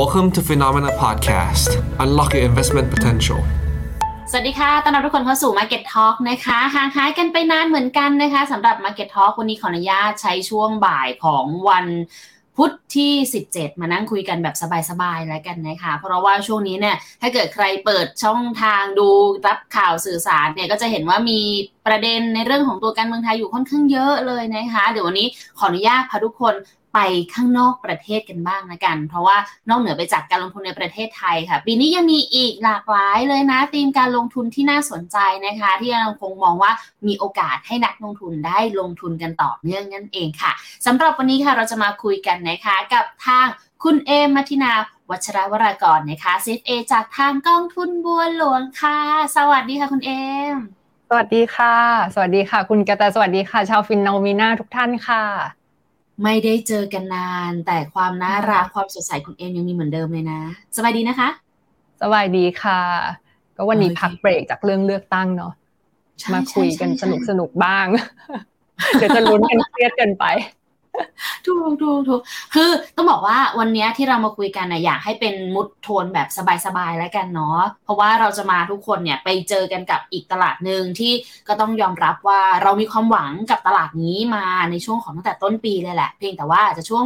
Welcome to Phenomena Podcast. Unlock your investment potential. สวัสดีค่ะ ต้อนรับทุกคนเข้าสู่ Market Talk นะคะ ห่างหายกันไปนานเหมือนกันนะคะสำหรับ Market Talk วันนี้ขออนุญาตใช้ช่วงบ่ายของวันพุธที่ 17 มานั่งคุยกันแบบสบายๆ แล้วกันนะคะ เพราะว่าช่วงนี้เนี่ย ถ้าเกิดใครเปิดช่องทางดูรับข่าวสื่อสารเนี่ย ก็จะเห็นว่ามีประเด็นในเรื่องของตัวการเมืองไทยอยู่ค่อนข้างเยอะเลยนะคะ เดี๋ยววันนี้ขออนุญาตพาทุกคน ไปข้างนอกประเทศกันบ้างนะกัน เพราะว่านอกเหนือไปจากการลงทุนในประเทศไทยค่ะ ปีนี้ยังมีอีกหลากหลายเลยนะธีมการลงทุนที่น่าสนใจนะคะ ที่ยังคงมองว่ามีโอกาสให้นักลงทุนได้ลงทุนกันต่อเนื่องนั่นเองค่ะสำหรับวันนี้ค่ะเราจะมาคุยกันนะคะกับทางคุณเอมมัทินาวัชรวรากรนะคะ CFA จากทางกองทุนบัวหลวงค่ะ สวัสดีค่ะคุณเอม สวัสดีค่ะ สวัสดีค่ะ คุณกระแตสวัสดีค่ะ ชาวฟินโนมีนาทุกท่านค่ะ ไม่ได้เจอกันนาน แต่ความน่ารักความสดใสคุณเอมยังมีเหมือนเดิมเลยนะ สบายดีนะคะ สบายดีค่ะ ก็วันนี้พักเบรกจากเรื่องเลือกตั้งเนาะมาคุยกันสนุกสนุกบ้าง เดี๋ยวจะลุ้นกันเครียดเกินไป ถูกถูกถูกคือต้องบอกว่าวันนี้ที่เรามาคุยกันนะอยากให้เป็นมุดโทนแบบสบายๆแล้วกันเนาะเพราะว่าเราจะมาทุกคนเนี่ยไปเจอกันกับอีกตลาดหนึ่งที่ก็ต้องยอมรับว่าเรามีความหวังกับตลาดนี้มาในช่วงของตั้งแต่ต้นปีเลยแหละ เพียงแต่ว่าจะช่วง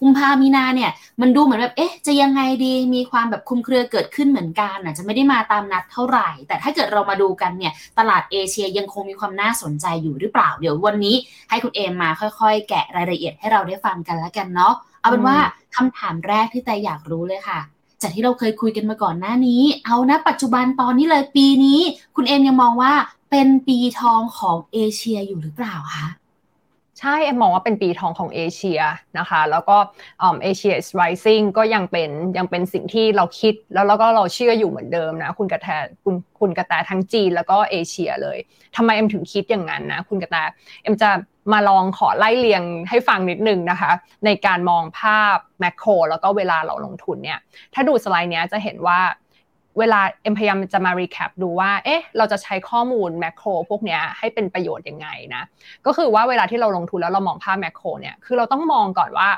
กุมภามีนาเนี่ย มันดูเหมือนแบบเอ๊ะจะยังไงดีมีความแบบคุมเครือเกิดขึ้นเหมือนกันอาจจะไม่ได้มาตามนัดเท่าไหร่ แต่ถ้าเกิดเรามาดูกันเนี่ย ตลาดเอเชียยังคงมีความน่าสนใจอยู่หรือเปล่า เดี๋ยววันนี้ให้คุณเอมมาค่อยๆ แกะรายละเอียดให้เราได้ฟังกันแล้วกันเนาะเอาเป็นว่าคำถามแรกที่แต่อยากรู้เลยค่ะ จากที่เราเคยคุยกันมาก่อนหน้านี้ เอานะปัจจุบันตอนนี้เลยปีนี้ คุณเอมยังมองว่าเป็นปีทองของเอเชียอยู่หรือเปล่าคะ ใช่เอ็มมองว่าเป็นปีทองของเอเชียนะคะ แล้วก็เอเชีย is rising ก็ยังเป็นยังเป็นสิ่งที่เราคิดแล้วแล้วก็เราเชื่ออยู่เหมือนเดิมนะ คุณกระแตคุณคุณกระแตทั้งจีนแล้วก็เอเชียเลยทำไมเอ็มถึงคิดอย่างนั้นนะ คุณกระแตเอ็มจะมาลองขอไล่เรียงให้ฟังนิดนึงนะคะ ในการมองภาพแมคโครแล้วก็เวลาเราลงทุนเนี่ย ถ้าดูสไลด์นี้จะเห็นว่า เวลาเอ็มพยายามจะมา recap ดูว่า เอ๊ะ เราจะใช้ข้อมูลแมคโครพวกนี้ให้เป็นประโยชน์ยังไงนะ ก็คือว่าเวลาที่เราลงทุนแล้วเรามองภาพแมคโครเนี่ย คือเราต้องมองก่อนว่า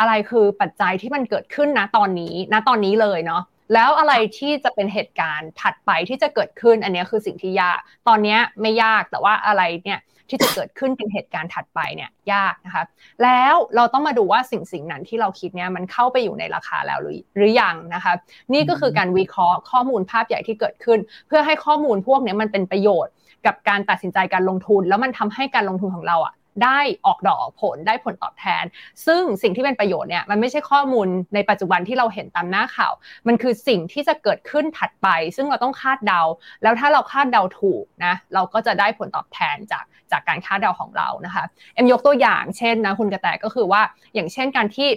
อะไรคือปัจจัยที่มันเกิดขึ้นนะตอนนี้นะตอนนี้เลยเนาะ แล้วอะไรที่จะเป็นเหตุการณ์ถัดไปที่จะเกิดขึ้น อันนี้คือสิ่งที่ยาก ตอนนี้ไม่ยากแต่ว่าอะไรเนี่ยที่จะเกิดขึ้นเป็นเหตุการณ์ถัดไปเนี่ยยากนะคะ แล้วเราต้องมาดูว่าสิ่งสิ่งนั้นที่เราคิดเนี่ยมันเข้าไปอยู่ในราคาแล้วหรือหรือยังนะคะ นี่ก็คือการวิเคราะห์ข้อมูลภาพใหญ่ที่เกิดขึ้น เพื่อให้ข้อมูลพวกนี้มันเป็นประโยชน์กับการตัดสินใจการลงทุน แล้วมันทำให้การลงทุนของเราอะ ได้ออกดอกออกผลได้ผลตอบแทน ซึ่งสิ่งที่เป็นประโยชน์เนี่ยมันไม่ใช่ข้อมูลในปัจจุบันที่เราเห็นตามหน้าข่าว มันคือสิ่งที่จะเกิดขึ้นถัดไป ซึ่งเราต้องคาดเดา แล้วถ้าเราคาดเดาถูกนะเราก็จะได้ผลตอบแทนจากจากการคาดเดาของเรานะคะเอ็มยกตัวอย่างเช่นนะคุณกระแตก็คือว่าอย่างเช่นการที่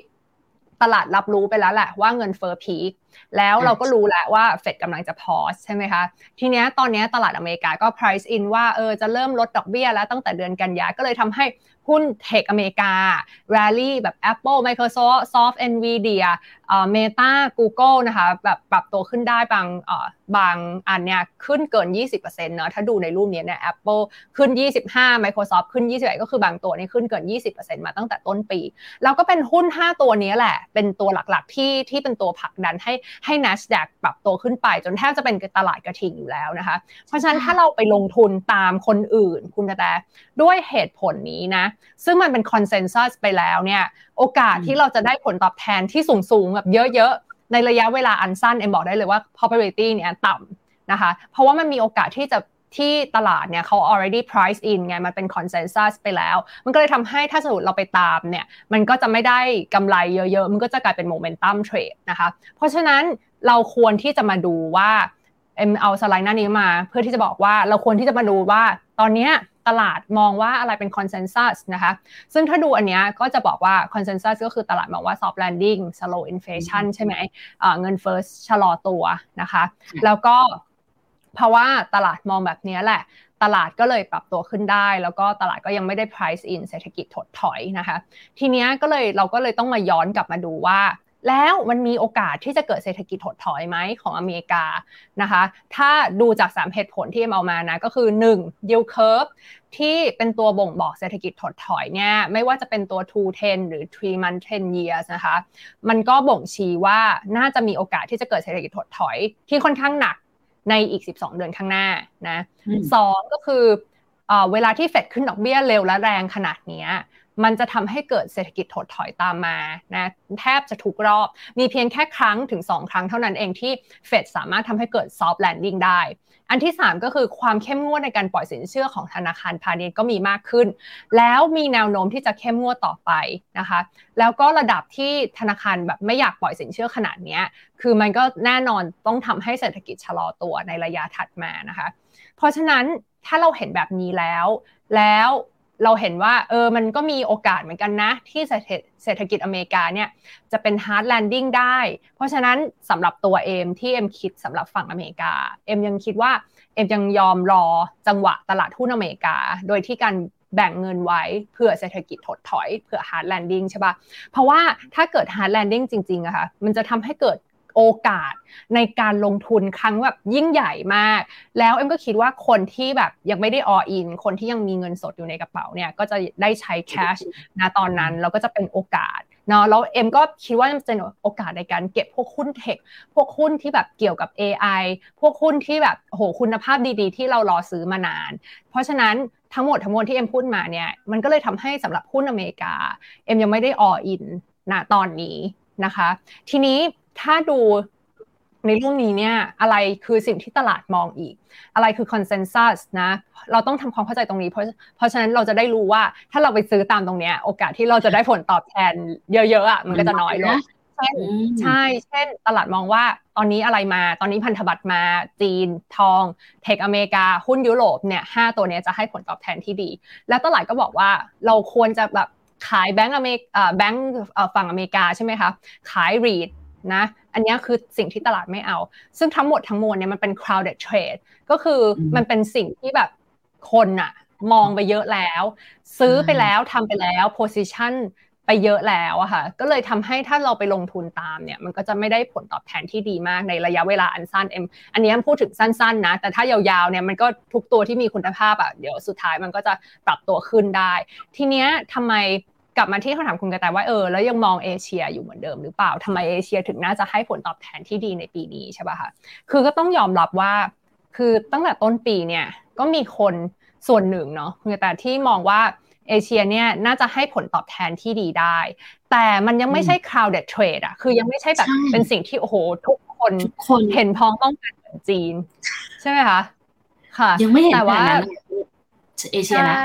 ตลาดรับรู้ไปแล้วแหละว่าเงินเฟอ้อพีค แล้วเราก็รู้แล้วว่าเฟดกำลังจะพอสใช่ไหมคะทีเนี้ยตอนนี้ตลาดอเมริกาก็ price in ว่าเออจะเริ่มลดดอกเบี้ยแล้วตั้งแต่เดือนกันยาก็เลยทำให้หุ้นเทคอเมริกา rally แบบ Apple Microsoft Soft Nvidia เอ่อ Meta Google นะคะแบบปรับตัวขึ้นได้บางเอ่อบางอันเนี่ยขึ้นเกิน 20%เนาะถ้าดูในรูปนี้เนี่ย Apple ขึ้น 25 Microsoft ขึ้น 21 ก็คือบางตัวนี่ขึ้นเกิน 20%มาตั้งแต่ต้นปี แล้วก็เป็นหุ้น 5 ตัวนี้แหละ เป็นตัวหลักๆที่ที่เป็นตัวผลักดันให้ให้ NASDAQ ปรับตัวขึ้นไป จนแทบจะเป็นตลาดกระถิ่งอยู่แล้วนะคะ เพราะฉะนั้นถ้าเราไปลงทุนตามคนอื่น คุณกระแตด้วยเหตุผลนี้นะ ซึ่งมันเป็นคอนเซนแซสไปแล้วเนี่ยโอกาสที่เราจะได้ผลตอบแทนที่สูงๆแบบเยอะๆ ในระยะเวลาอันสั้นเอ็มบอกได้เลยว่า probability เนี่ยต่ำนะคะ เพราะว่ามันมีโอกาสที่จะ ที่ตลาดเนี่ยเขา already price in ไงมันเป็น consensus ไปแล้ว มันก็เลยทำให้ถ้าสมมติเราไปตามเนี่ยมันก็จะไม่ได้กำไรเยอะๆ มันก็จะกลายเป็น momentum trade นะคะ เพราะฉะนั้นเราควรที่จะมาดูว่าเอ็มเอาสไลด์หน้านี้มา เพื่อที่จะบอกว่าเราควรที่จะมาดูว่าตอนนี้ตลาดมองว่าอะไรเป็น consensus นะคะ ซึ่งถ้าดูอันนี้ก็จะบอกว่า consensus ก็คือตลาดมองว่า soft landing slow inflation ใช่ไหมเงินเฟ้อชะลอตัวนะคะ แล้วก็ เพราะว่าตลาดมองแบบนี้แหละ ตลาดก็เลยปรับตัวขึ้นได้ แล้วก็ตลาดก็ยังไม่ได้ price in เศรษฐกิจถดถอยนะคะ ทีนี้ก็เลยเราก็เลยต้องมาย้อนกลับมาดูว่าแล้วมันมีโอกาสที่จะเกิดเศรษฐกิจถดถอยไหมของอเมริกานะคะ ถ้าดูจาก 3 เหตุผลที่เอามานะก็คือ 1. yield curve ที่เป็นตัวบ่งบอกเศรษฐกิจถดถอยเนี่ยไม่ว่าจะเป็นตัว2 10หรือ3 month 10 years นะคะ มันก็บ่งชี้ว่าน่าจะมีโอกาสที่จะเกิดเศรษฐกิจถดถอยที่ค่อนข้างหนัก ในอีก 12 เดือนข้างหน้านะสองก็คือเวลาที่เฟดขึ้นดอกเบี้ยเร็วและแรงขนาดนี้มันจะทำให้เกิดเศรษฐกิจถดถอยตามมานะแทบจะทุกรอบ มีเพียงแค่ครั้งถึง 2 ครั้งเท่านั้นเองที่เฟดสามารถทำให้เกิด soft landing ได้ อันที่ 3 ก็คือความเข้มงวดในการปล่อยสินเชื่อของธนาคารพาณิชย์ก็มีมากขึ้น แล้วมีแนวโน้มที่จะเข้มงวดต่อไปนะคะ แล้วก็ระดับที่ธนาคารแบบไม่อยากปล่อยสินเชื่อขนาดนี้คือมันก็แน่นอนต้องทำให้เศรษฐกิจชะลอตัวในระยะถัดมานะคะ เพราะฉะนั้นถ้าเราเห็นแบบนี้แล้ว แล้ว เราเห็นว่าเออมันก็มีโอกาสเหมือนกันนะ ที่เศรษฐกิจอเมริกาเนี่ยจะเป็น hard landing ได้ เพราะฉะนั้นสำหรับตัวเอ็มที่เอ็มคิดสำหรับฝั่งอเมริกาเอ็มยังคิดว่าเอ็มยังยอมรอจังหวะตลาดหุ้นอเมริกา โดยที่การแบ่งเงินไว้เพื่อเศรษฐกิจถดถอยเพื่อ hard landing ใช่ปะเพราะว่าถ้าเกิด hard landing จริงๆอะค่ะมันจะทำให้เกิด โอกาสในการลงทุนครั้งแบบยิ่งใหญ่มาก แล้วเอ็มก็คิดว่าคนที่แบบยังไม่ได้ออิน คนที่ยังมีเงินสดอยู่ในกระเป๋าเนี่ยก็จะได้ใช้แคชนะตอนนั้นแล้วก็จะเป็นโอกาสเนาะแล้วเอ็มก็คิดว่าจะเป็นโอกาสในการเก็บพวกหุ้นเทคพวกหุ้นที่แบบเกี่ยวกับ AI พวกหุ้นที่แบบโหคุณภาพดีๆ ที่เรารอซื้อมานาน เพราะฉะนั้นทั้งหมดทั้งมวลที่เอ็มพูดมาเนี่ยมันก็เลยทำให้สำหรับหุ้นอเมริกาเอ็มยังไม่ได้ออินณตอนนี้นะคะ ทีนี้ ถ้าดูในเรื่องนี้เนี่ยอะไรคือสิ่งที่ตลาดมองอีก อะไรคือคอนเซนแซสนะเราต้องทำความเข้าใจตรงนี้เพราะเพราะฉะนั้นเราจะได้รู้ว่าถ้าเราไปซื้อตามตรงเนี้ยโอกาสที่เราจะได้ผลตอบแทนเยอะๆอะมันก็จะน้อยลงเช่นใช่ เช่น ตลาดมองว่าตอนนี้อะไรมาตอนนี้พันธบัตรมาจีนทองเทคอเมริกาหุ้นยุโรปเนี่ยห้าตัวนี้จะให้ผลตอบแทนที่ดี แล้วตลาดก็บอกว่าเราควรจะแบบขายแบงก์อเมริกาแบงก์ฝั่งอเมริกาใช่ไหมคะขายรีด นะอันนี้คือสิ่งที่ตลาดไม่เอา ซึ่งทั้งหมดทั้งมวลเนี่ยมันเป็น crowded trade ก็คือมันเป็นสิ่งที่แบบคนอะมองไปเยอะแล้ว ซื้อไปแล้วทำไปแล้ว position ไปเยอะแล้วอะค่ะก็เลยทำให้ถ้าเราไปลงทุนตามเนี่ยมันก็จะไม่ได้ผลตอบแทนที่ดีมากในระยะเวลาอันสั้นเอ็มอันนี้พูดถึงสั้นๆนะแต่ถ้ายาวๆเนี่ยมันก็ทุกตัวที่มีคุณภาพอะเดี๋ยวสุดท้ายมันก็จะปรับตัวขึ้นได้ ทีเนี้ยทำไม กลับมาที่คำถามคุณกระต่ายว่าเออแล้วยังมองเอเชียอยู่เหมือนเดิมหรือเปล่าทำไมเอเชียถึงน่าจะให้ผลตอบแทนที่ดีในปีนี้ใช่ป่ะคะคือก็ต้องยอมรับว่า คือตั้งแต่ต้นปีเนี่ยก็มีคนส่วนหนึ่งเนาะคุณกระต่ายที่มองว่าเอเชียเนี่ยน่าจะให้ผลตอบแทนที่ดีได้ แต่มันยังไม่ใช่ crowded trade อะคือยังไม่ใช่แบบเป็นสิ่งที่โอ้โหทุกคนเห็นพ้องต้องการเหมือนจีน ใช่ไหมคะค่ะ ยังไม่เห็นแต่ว่าเอเชียนะ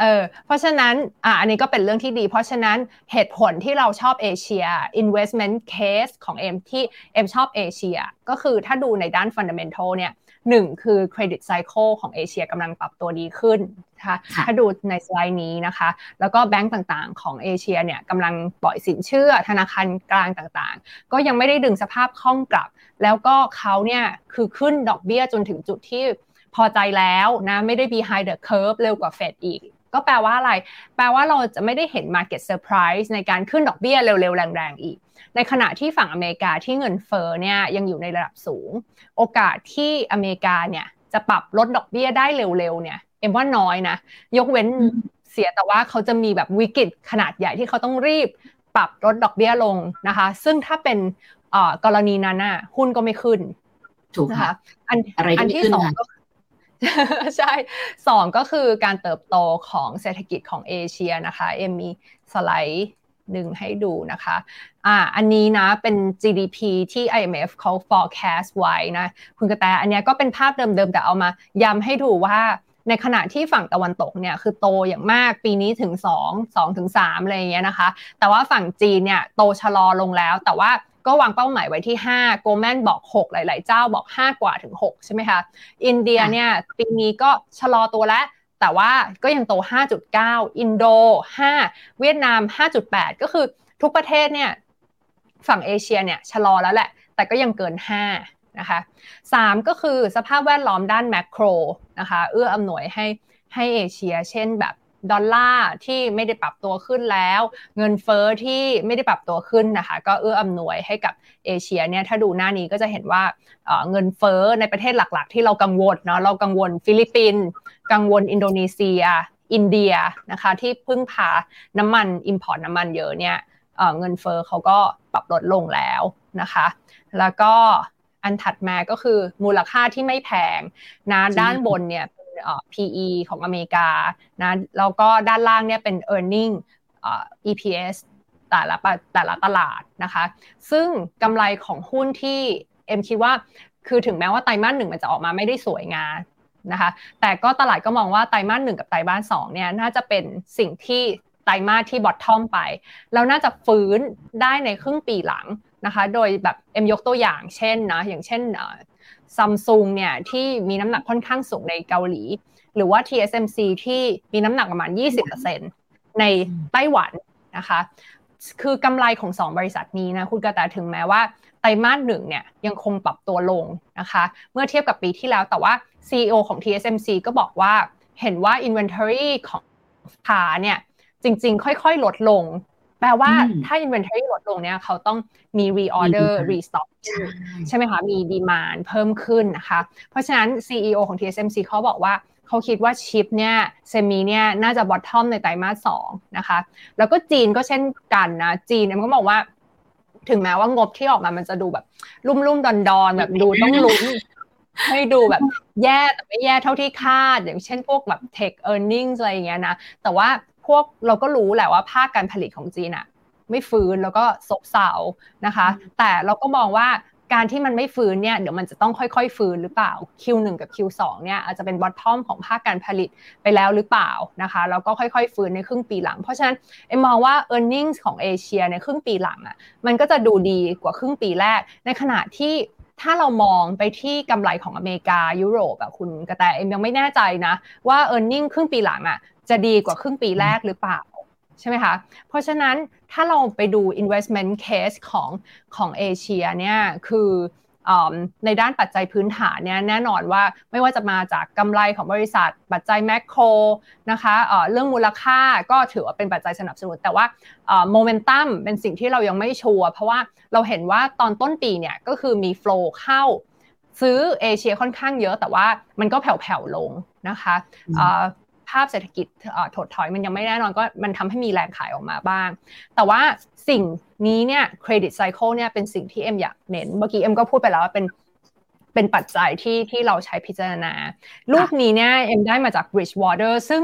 เออเพราะฉะนั้นอะอันนี้ก็เป็นเรื่องที่ดี เพราะฉะนั้นเหตุผลที่เราชอบเอเชีย investment case ของเอ็มที่เอ็มชอบเอเชีย ก็คือถ้าดูในด้าน fundamental เนี่ยหนึ่งคือ credit cycle ของเอเชียกำลังปรับตัวดีขึ้นนะคะถ้าดูในสไลด์นี้นะคะ แล้วก็แบงก์ต่างๆ ของเอเชียเนี่ยกำลังปล่อยสินเชื่อธนาคารกลางต่างๆ ก็ยังไม่ได้ดึงสภาพคล่องกลับ แล้วก็เขาเนี่ยคือขึ้นดอกเบี้ยจนถึงจุดที่พอใจแล้วนะไม่ได้ behind the curve เร็วกว่าเฟดอีก ก็แปลว่าอะไร แปลว่าเราจะไม่ได้เห็น Market Surprise ในการขึ้นดอกเบี้ยเร็วๆ แรงๆ อีก ในขณะที่ฝั่งอเมริกาที่เงินเฟ้อเนี่ยยังอยู่ในระดับสูง โอกาสที่อเมริกาเนี่ยจะปรับลดดอกเบี้ยได้เร็วๆ เนี่ย เอ็มว่าน้อยนะ ยกเว้นเสียแต่ว่าเขาจะมีแบบวิกฤตขนาดใหญ่ที่เขาต้องรีบปรับลดดอกเบี้ยลงนะคะ ซึ่งถ้าเป็นกรณีนั้นน่ะหุ้นก็ไม่ขึ้นถูกนะคะอันอันที่สองก็ ใช่สองก็คือการเติบโตของเศรษฐกิจของเอเชียนะคะ เอ็มมีสไลด์หนึ่งให้ดูนะคะ อ่า อันนี้นะเป็น GDP ที่ IMF เขา forecast ไว้นะ คุณกระแต อันนี้ก็เป็นภาพเดิมๆ แต่เอามาย้ำให้ดูว่าในขณะที่ฝั่งตะวันตกเนี่ยคือโตอย่างมากปีนี้ถึง 2 2ถึง3อะไรอย่างเงี้ยนะคะ แต่ว่าฝั่งจีนเนี่ยโตชะลอลงแล้ว แต่ว่า ก็วางเป้าหมายไว้ที่5โกลแมนบอก 6 หลาย ๆ เจ้าบอก 5 กว่าถึง 6 ใช่ไหมคะ อินเดียเนี่ยปีนี้ก็ชะลอตัวแล้วแต่ว่าก็ยังโต 5.9 อินโด 5 เวียดนาม 5.8 ก็คือทุกประเทศเนี่ยฝั่งเอเชียเนี่ยชะลอแล้วแหละ แต่ก็ยังเกิน 5 นะคะ 3 ก็คือสภาพแวดล้อมด้าน macro นะคะ เอื้ออำนวยให้ให้เอเชีย เช่นแบบ ดอลลาร์ที่ไม่ได้ปรับตัวขึ้นแล้ว เงินเฟ้อที่ไม่ได้ปรับตัวขึ้นนะคะ ก็เอื้ออำนวยให้กับเอเชียเนี่ยถ้าดูหน้านี้ก็จะเห็นว่าเงินเฟ้อในประเทศหลักๆ ที่เรากังวลเนาะเรากังวลฟิลิปปินส์กังวลอินโดนีเซีย อินเดียนะคะที่พึ่งพาน้ำมัน import น้ำมันเยอะเนี่ยเงินเฟอ้อเขาก็ปรับลดลงแล้วนะคะ แล้วก็อันถัดมาก็คือมูลค่าที่ไม่แพงนะด้านบนเนี่ยเป็น PE ของอเมริกานะแล้วก็ด้านล่างเนี่ยเป็น e a r n i n g EPS แต่ละแต่ละตลาดนะคะ ซึ่งกำไรของหุ้นที่เอ็มคิดว่าคือถึงแม้ว่าไตรมาสหนึ่งมันจะออกมาไม่ได้สวยงามนะคะ แต่ก็ตลาดก็มองว่าไตรมาสหนึ่งกับไตรมาสสองเนี่ยน่าจะเป็นสิ่งที่ไตรมาสที่บอททอมไป แล้วน่าจะฟื้นได้ในครึ่งปีหลังนะคะ โดยแบบเอ็มยกตัวอย่างเช่นนะ อย่างเช่น ซัมซุงเนี่ยที่มีน้ำหนักค่อนข้างสูงในเกาหลี หรือว่า TSMC ที่มีน้ำหนักประมาณ 20%ในไต้หวันนะคะ คือกำไรของ 2 บริษัทนี้นะคุณกระแตถึงแม้ว่าไตรมาสหนึ่งเนี่ยยังคงปรับตัวลงนะคะ เมื่อเทียบกับปีที่แล้วแต่ว่า CEO ของ TSMC ก็บอกว่าเห็นว่า Inventory ของเขาเนี่ยจริง ๆ ค่อย ๆ ลดลง แปลว่าถ้า inventory ลดลงเนี่ยเขาต้องมี reorder restock ใช่ไหมคะ มี demand เพิ่มขึ้นนะคะ เพราะฉะนั้น CEO ของ TSMC เขาบอกว่าเขาคิดว่าชิปเนี่ย semi เนี่ยน่าจะ bottom ในไตรมาสสองนะคะ แล้วก็จีนก็เช่นกันนะ จีนเนี่ยมันก็บอกว่า ถึงแม้ว่างบที่ออกมามันจะดูแบบลุ่มลุ่มดอนดอนแบบดูต้องลุ้นให้ดูแบบแย่แต่ไม่แย่เท่าที่คาด อย่างเช่นพวกแบบ tech earnings อะไรอย่างเงี้ยนะ แต่ว่า พวกเราก็รู้แหละว่าภาคการผลิตของจีนอะไม่ฟื้นแล้วก็ซบเซานะคะ แต่เราก็มองว่าการที่มันไม่ฟื้นเนี่ยเดี๋ยวมันจะต้องค่อยๆ ฟื้นหรือเปล่า Q1 กับ Q2 เนี่ยอาจจะเป็นบอททอมของภาคการผลิตไปแล้วหรือเปล่านะคะแล้วก็ค่อยๆ ฟื้นในครึ่งปีหลัง เพราะฉะนั้นเอ็มมองว่า e a r n i n g ็ของเอเชียในครึ่งปีหลังอะมันก็จะดูดีกว่าครึ่งปีแรก ในขณะที่ถ้าเรามองไปที่กำไรของอเมริกายุโรปแบบคุณกระแตเอ็มยังไม่แน่ใจนะว่า e a r n i n g ครึ่งปีหลังอะ จะดีกว่าครึ่งปีแรกหรือเปล่าใช่ไหมคะ เพราะฉะนั้นถ้าเราไปดู investment case ของของเอเชียเนี่ยคือในด้านปัจจัยพื้นฐานเนี่ยแน่นอนว่าไม่ว่าจะมาจากกำไรของบริษัท ปัจจัยแมคโครนะคะเรื่องมูลค่าก็ถือว่าเป็นปัจจัยสนับสนุน แต่ว่าโมเมนตัมเป็นสิ่งที่เรายังไม่ชัวร์เพราะว่าเราเห็นว่าตอนต้นปีเนี่ยก็คือมี flow เข้า ซื้อเอเชียค่อนข้างเยอะแต่ว่ามันก็แผ่วๆลงนะคะ ภาพเศรษฐกิจถดถอยมันยังไม่แน่นอนก็มันทำให้มีแรงขายออกมาบ้าง แต่ว่าสิ่งนี้เนี่ย credit cycle เนี่ยเป็นสิ่งที่เอ็มอยากเน้น เมื่อกี้เอ็มก็พูดไปแล้วว่าเป็นเป็นปัจจัยที่ที่เราใช้พิจารณา รูปนี้เนี่ยเอ็มได้มาจาก Bridgewater ซึ่ง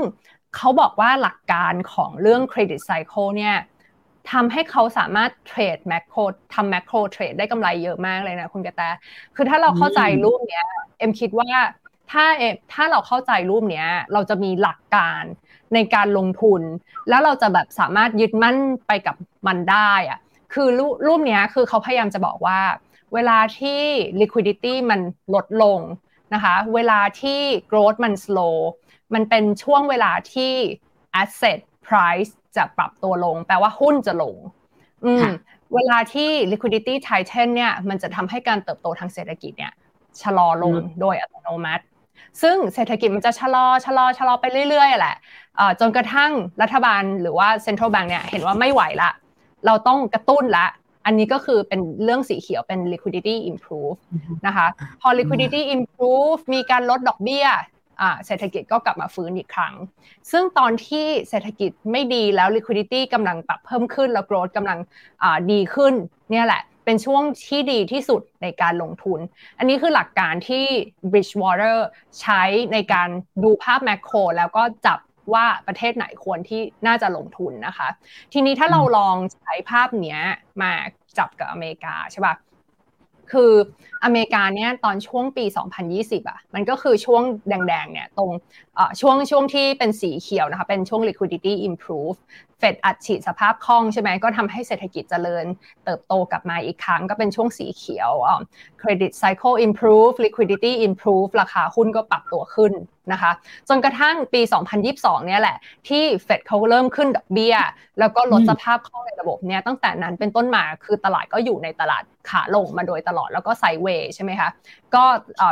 เขาบอกว่าหลักการของเรื่อง credit cycle เนี่ยทำให้เขาสามารถ trade macro ทำ macro trade ได้กำไรเยอะมากเลยนะคุณกระแต คือถ้าเราเข้าใจรูปเนี้ย เอ็มคิดว่า ถ้าเอถ้าเราเข้าใจรูปเนี้ย เราจะมีหลักการในการลงทุน แล้วเราจะแบบสามารถยึดมั่นไปกับมันได้อะคือรูรูปเนี้ยคือเขาพยายามจะบอกว่า เวลาที่ liquidity มันลดลงนะคะ เวลาที่ growth มัน slow มันเป็นช่วงเวลาที่ asset price จะปรับตัวลง แปลว่าหุ้นจะลง อืมเวลาที่ liquidity tighten เนี่ย มันจะทำให้การเติบโตทางเศรษฐกิจเนี่ย ชะลอลงโดยอัตโนมัติ ซึ่งเศรษฐกิจมันจะชะลอชะลอชะลอไปเรื่อยๆแหละจนกระทั่งรัฐบาลหรือว่าเซ็นทรัลแบงก์เนี่ยเห็นว่าไม่ไหวละ เราต้องกระตุ้นละ อันนี้ก็คือเป็นเรื่องสีเขียวเป็น liquidity improve นะคะ พอ liquidity improve มีการลดดอกเบี้ยเศรษฐกิจก็กลับมาฟื้นอีกครั้ง ซึ่งตอนที่เศรษฐกิจไม่ดีแล้ว liquidity กำลังปรับเพิ่มขึ้นแล้ว growth กำลังดีขึ้นเนี่ยแหละ เป็นช่วงที่ดีที่สุดในการลงทุน อันนี้คือหลักการที่ Bridgewater ใช้ในการดูภาพแมคโครแล้วก็จับว่าประเทศไหนควรที่น่าจะลงทุนนะคะ ทีนี้ถ้าเราลองใช้ภาพเนี้ยมาจับกับอเมริกาใช่ปะคืออเมริกาเนี่ยตอนช่วงปี 2020อะมันก็คือช่วงแดงๆเนี่ยตรง ช่วงช่วงที่เป็นสีเขียวนะคะเป็นช่วง liquidity improve เฟดอัดฉีดสภาพคล่องใช่ไหมก็ทำให้เศรษฐกิจเจริญเติบโตกลับมาอีกครั้งก็เป็นช่วงสีเขียว credit cycle improve liquidity improve ราคาหุ้นก็ปรับตัวขึ้นนะคะจนกระทั่งปี 2022 เนี่ยแหละ ที่เฟดเขาเริ่มขึ้นดอกเบี้ย แล้วก็ลดสภาพคล่องในระบบเนี่ยตั้งแต่นั้นเป็นต้นมาคือตลาดก็อยู่ในตลาดขาลงมาโดยตลอดแล้วก็ไซเวย์ใช่ไหมคะก็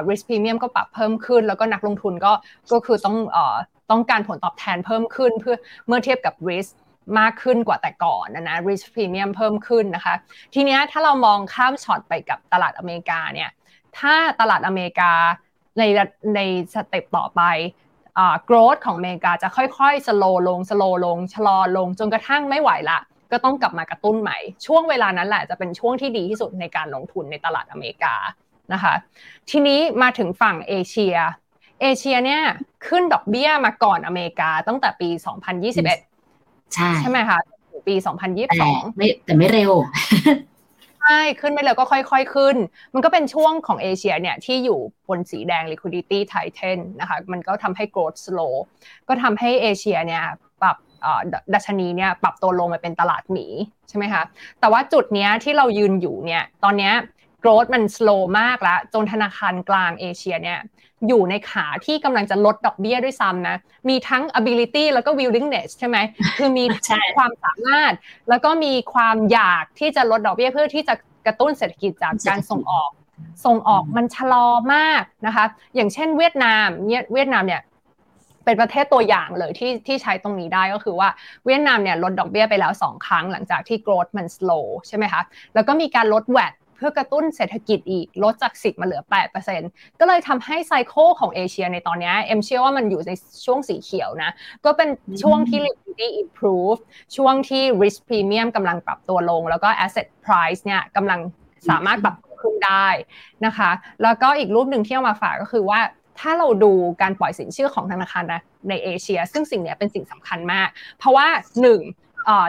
risk premium ก็ปรับเพิ่มขึ้นแล้วก็นักลงทุนก็ก็คือต้องต้องการผลตอบแทนเพิ่มขึ้นเพื่อเมื่อเทียบกับ risk มากขึ้นกว่าแต่ก่อนนะนะ risk premium เพิ่มขึ้นนะคะ ทีนี้ถ้าเรามองข้ามช็อตไปกับตลาดอเมริกาเนี่ยถ้าตลาดอเมริกาในในสเต็ปต่อไป growth ของอเมริกาจะค่อยๆ slow ลง slow ลงชะลอลงจนกระทั่งไม่ไหวละก็ต้องกลับมากระตุ้นใหม่ ช่วงเวลานั้นแหละจะเป็นช่วงที่ดีที่สุดในการลงทุนในตลาดอเมริกานะคะ ทีนี้มาถึงฝั่งเอเชีย เอเชียเนี่ยขึ้นดอกเบี้ยมาก่อนอเมริกาตั้งแต่ปี 2021 ใช่ใช่ไหมคะปี 2022ไม่แต่ไม่เร็วใช่ขึ้นไม่เร็วก็ค่อย ๆ ขึ้น มันก็เป็นช่วงของเอเชียเนี่ยที่อยู่บนสีแดง liquidity tighten นะคะมันก็ทำให้ growth slow ก็ทำให้เอเชียเนี่ยปรับดัชนีเนี่ยปรับตัวลงมาเป็นตลาดหมีใช่ไหมคะแต่ว่าจุดเนี้ยที่เรายืนอยู่เนี่ยตอนเนี้ย growth มัน slow มากแล้วจนธนาคารกลางเอเชียเนี่ย อยู่ในขาที่กำลังจะลดดอกเบี้ยด้วยซ้ำนะ มีทั้ง ability แล้วก็ willingness ใช่ไหม คือมีความสามารถ แล้วก็มีความอยากที่จะลดดอกเบี้ยเพื่อที่จะกระตุ้นเศรษฐกิจจากการส่งออก ส่งออกมันชะลอมากนะคะ อย่างเช่นเวียดนามเนี่ยเวียดนามเนี่ยเป็นประเทศตัวอย่างเลยที่ที่ใช้ตรงนี้ได้ก็คือว่าเวียดนามเนี่ยลดดอกเบี้ยไปแล้ว 2 ครั้งหลังจากที่ growth มัน slow ใช่ไหมคะ แล้วก็มีการลดแวด เพื่อกระตุ้นเศรษฐกิจอีก ลดจาก 10 มาเหลือ 8%ก็เลยทำให้ไซโคของเอเชียในตอนนี้เอ็มเชื่อว่ามันอยู่ในช่วงสีเขียวนะ ก็เป็นช่วงที่ liquidity improve ช่วงที่ risk premium กำลังปรับตัวลง แล้วก็ asset price เนี่ยกำลังสามารถปรับขึ้นได้นะคะ แล้วก็อีกรูปหนึ่งที่เอามาฝากก็คือว่าถ้าเราดูการปล่อยสินเชื่อของธนาคารในเอเชีย ซึ่งสิ่งนี้เป็นสิ่งสำคัญมาก เพราะว่าหนึ่ง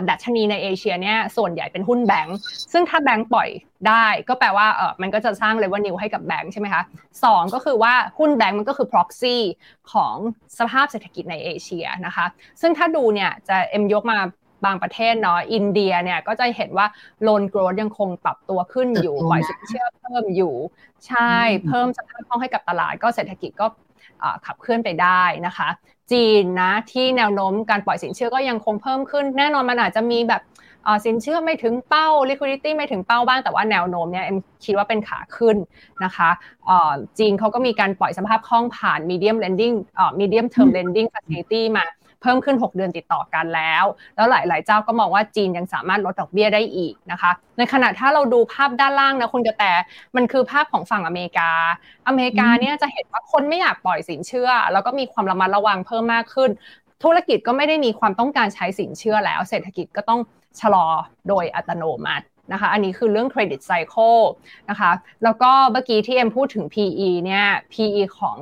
ดัชนีในเอเชียเนี่ยส่วนใหญ่เป็นหุ้นแบงก์ซึ่งถ้าแบงก์ปล่อยได้ก็แปลว่าเออมันก็จะสร้างเลเวลนิวให้กับแบงก์ใช่ไหมคะสองก็คือว่าหุ้นแบงก์มันก็คือ proxy ของสภาพเศรษฐกิจในเอเชียนะคะ ซึ่งถ้าดูเนี่ยจะเอ็มยกมาบางประเทศเนาะอินเดียเนี่ยก็จะเห็นว่าโลนโกรดยังคงปรับตัวขึ้นอยู่ปล่อยสินเชื่อเพิ่มอยู่ ใช่เพิ่มสภาพคล่องให้กับตลาดก็เศรษฐกิจก็ขับเคลื่อนไปได้นะคะ จีนนะที่แนวโน้มการปล่อยสินเชื่อก็ยังคงเพิ่มขึ้น แน่นอนมันอาจจะมีแบบสินเชื่อไม่ถึงเป้า liquidity ไม่ถึงเป้าบ้างแต่ว่าแนวโน้มเนี่ยเอ็มคิดว่าเป็นขาขึ้นนะคะจีนเขาก็มีการปล่อยสภาพคล่องผ่าน medium lending medium term lending facility มา พิ่มขึ้น 6 เดือนติดต่อกันแล้ว แล้วหลาย ๆ เจ้าก็มองว่าจีนยังสามารถลดดอกเบี้ยได้อีกนะคะ ในขณะถ้าเราดูภาพด้านล่างนะคุณกระแตมันคือภาพของฝั่งอเมริกา อเมริกาเนี่ยจะเห็นว่าคนไม่อยากปล่อยสินเชื่อ แล้วก็มีความระมัดระวังเพิ่มมากขึ้น ธุรกิจก็ไม่ได้มีความต้องการใช้สินเชื่อแล้ว เศรษฐกิจก็ต้องชะลอโดยอัตโนมัตินะคะอันนี้คือเรื่องเครดิตไซเคิลนะคะแล้วก็เมื่อกี้ที่เอ็มพูดถึง PE เนี่ย PE ของ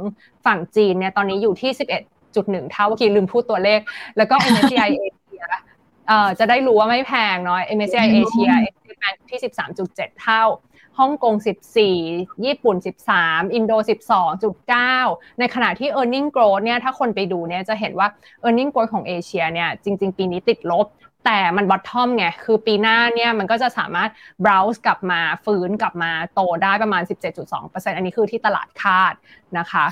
ฝั่งจีนเนี่ยตอนนี้อยู่ที่ 11 1.1เท่าเมื่อกี้ลืมพูดตัวเลข แล้วก็ MSCI เอเชียจะได้รู้ว่าไม่แพงเนาะ MSCI เอเชียที่ 13.7 เท่าฮ่องกง 14 ญี่ปุ่น 13 อินโด 12.9 ในขณะที่ e a r n i n g growth เนี่ย ถ้าคนไปดูเนี่ยจะเห็นว่า e a r n i n g growth ของเอเชียเนี่ย จริง ๆ ปีนี้ติดลบ แต่มันบอททอมไง คือปีหน้าเนี่ย มันก็จะสามารถ browse กลับมาฟื้นกลับมาโตได้ประมาณ 17.2%อันนี้คือที่ตลาดคาดนะคะ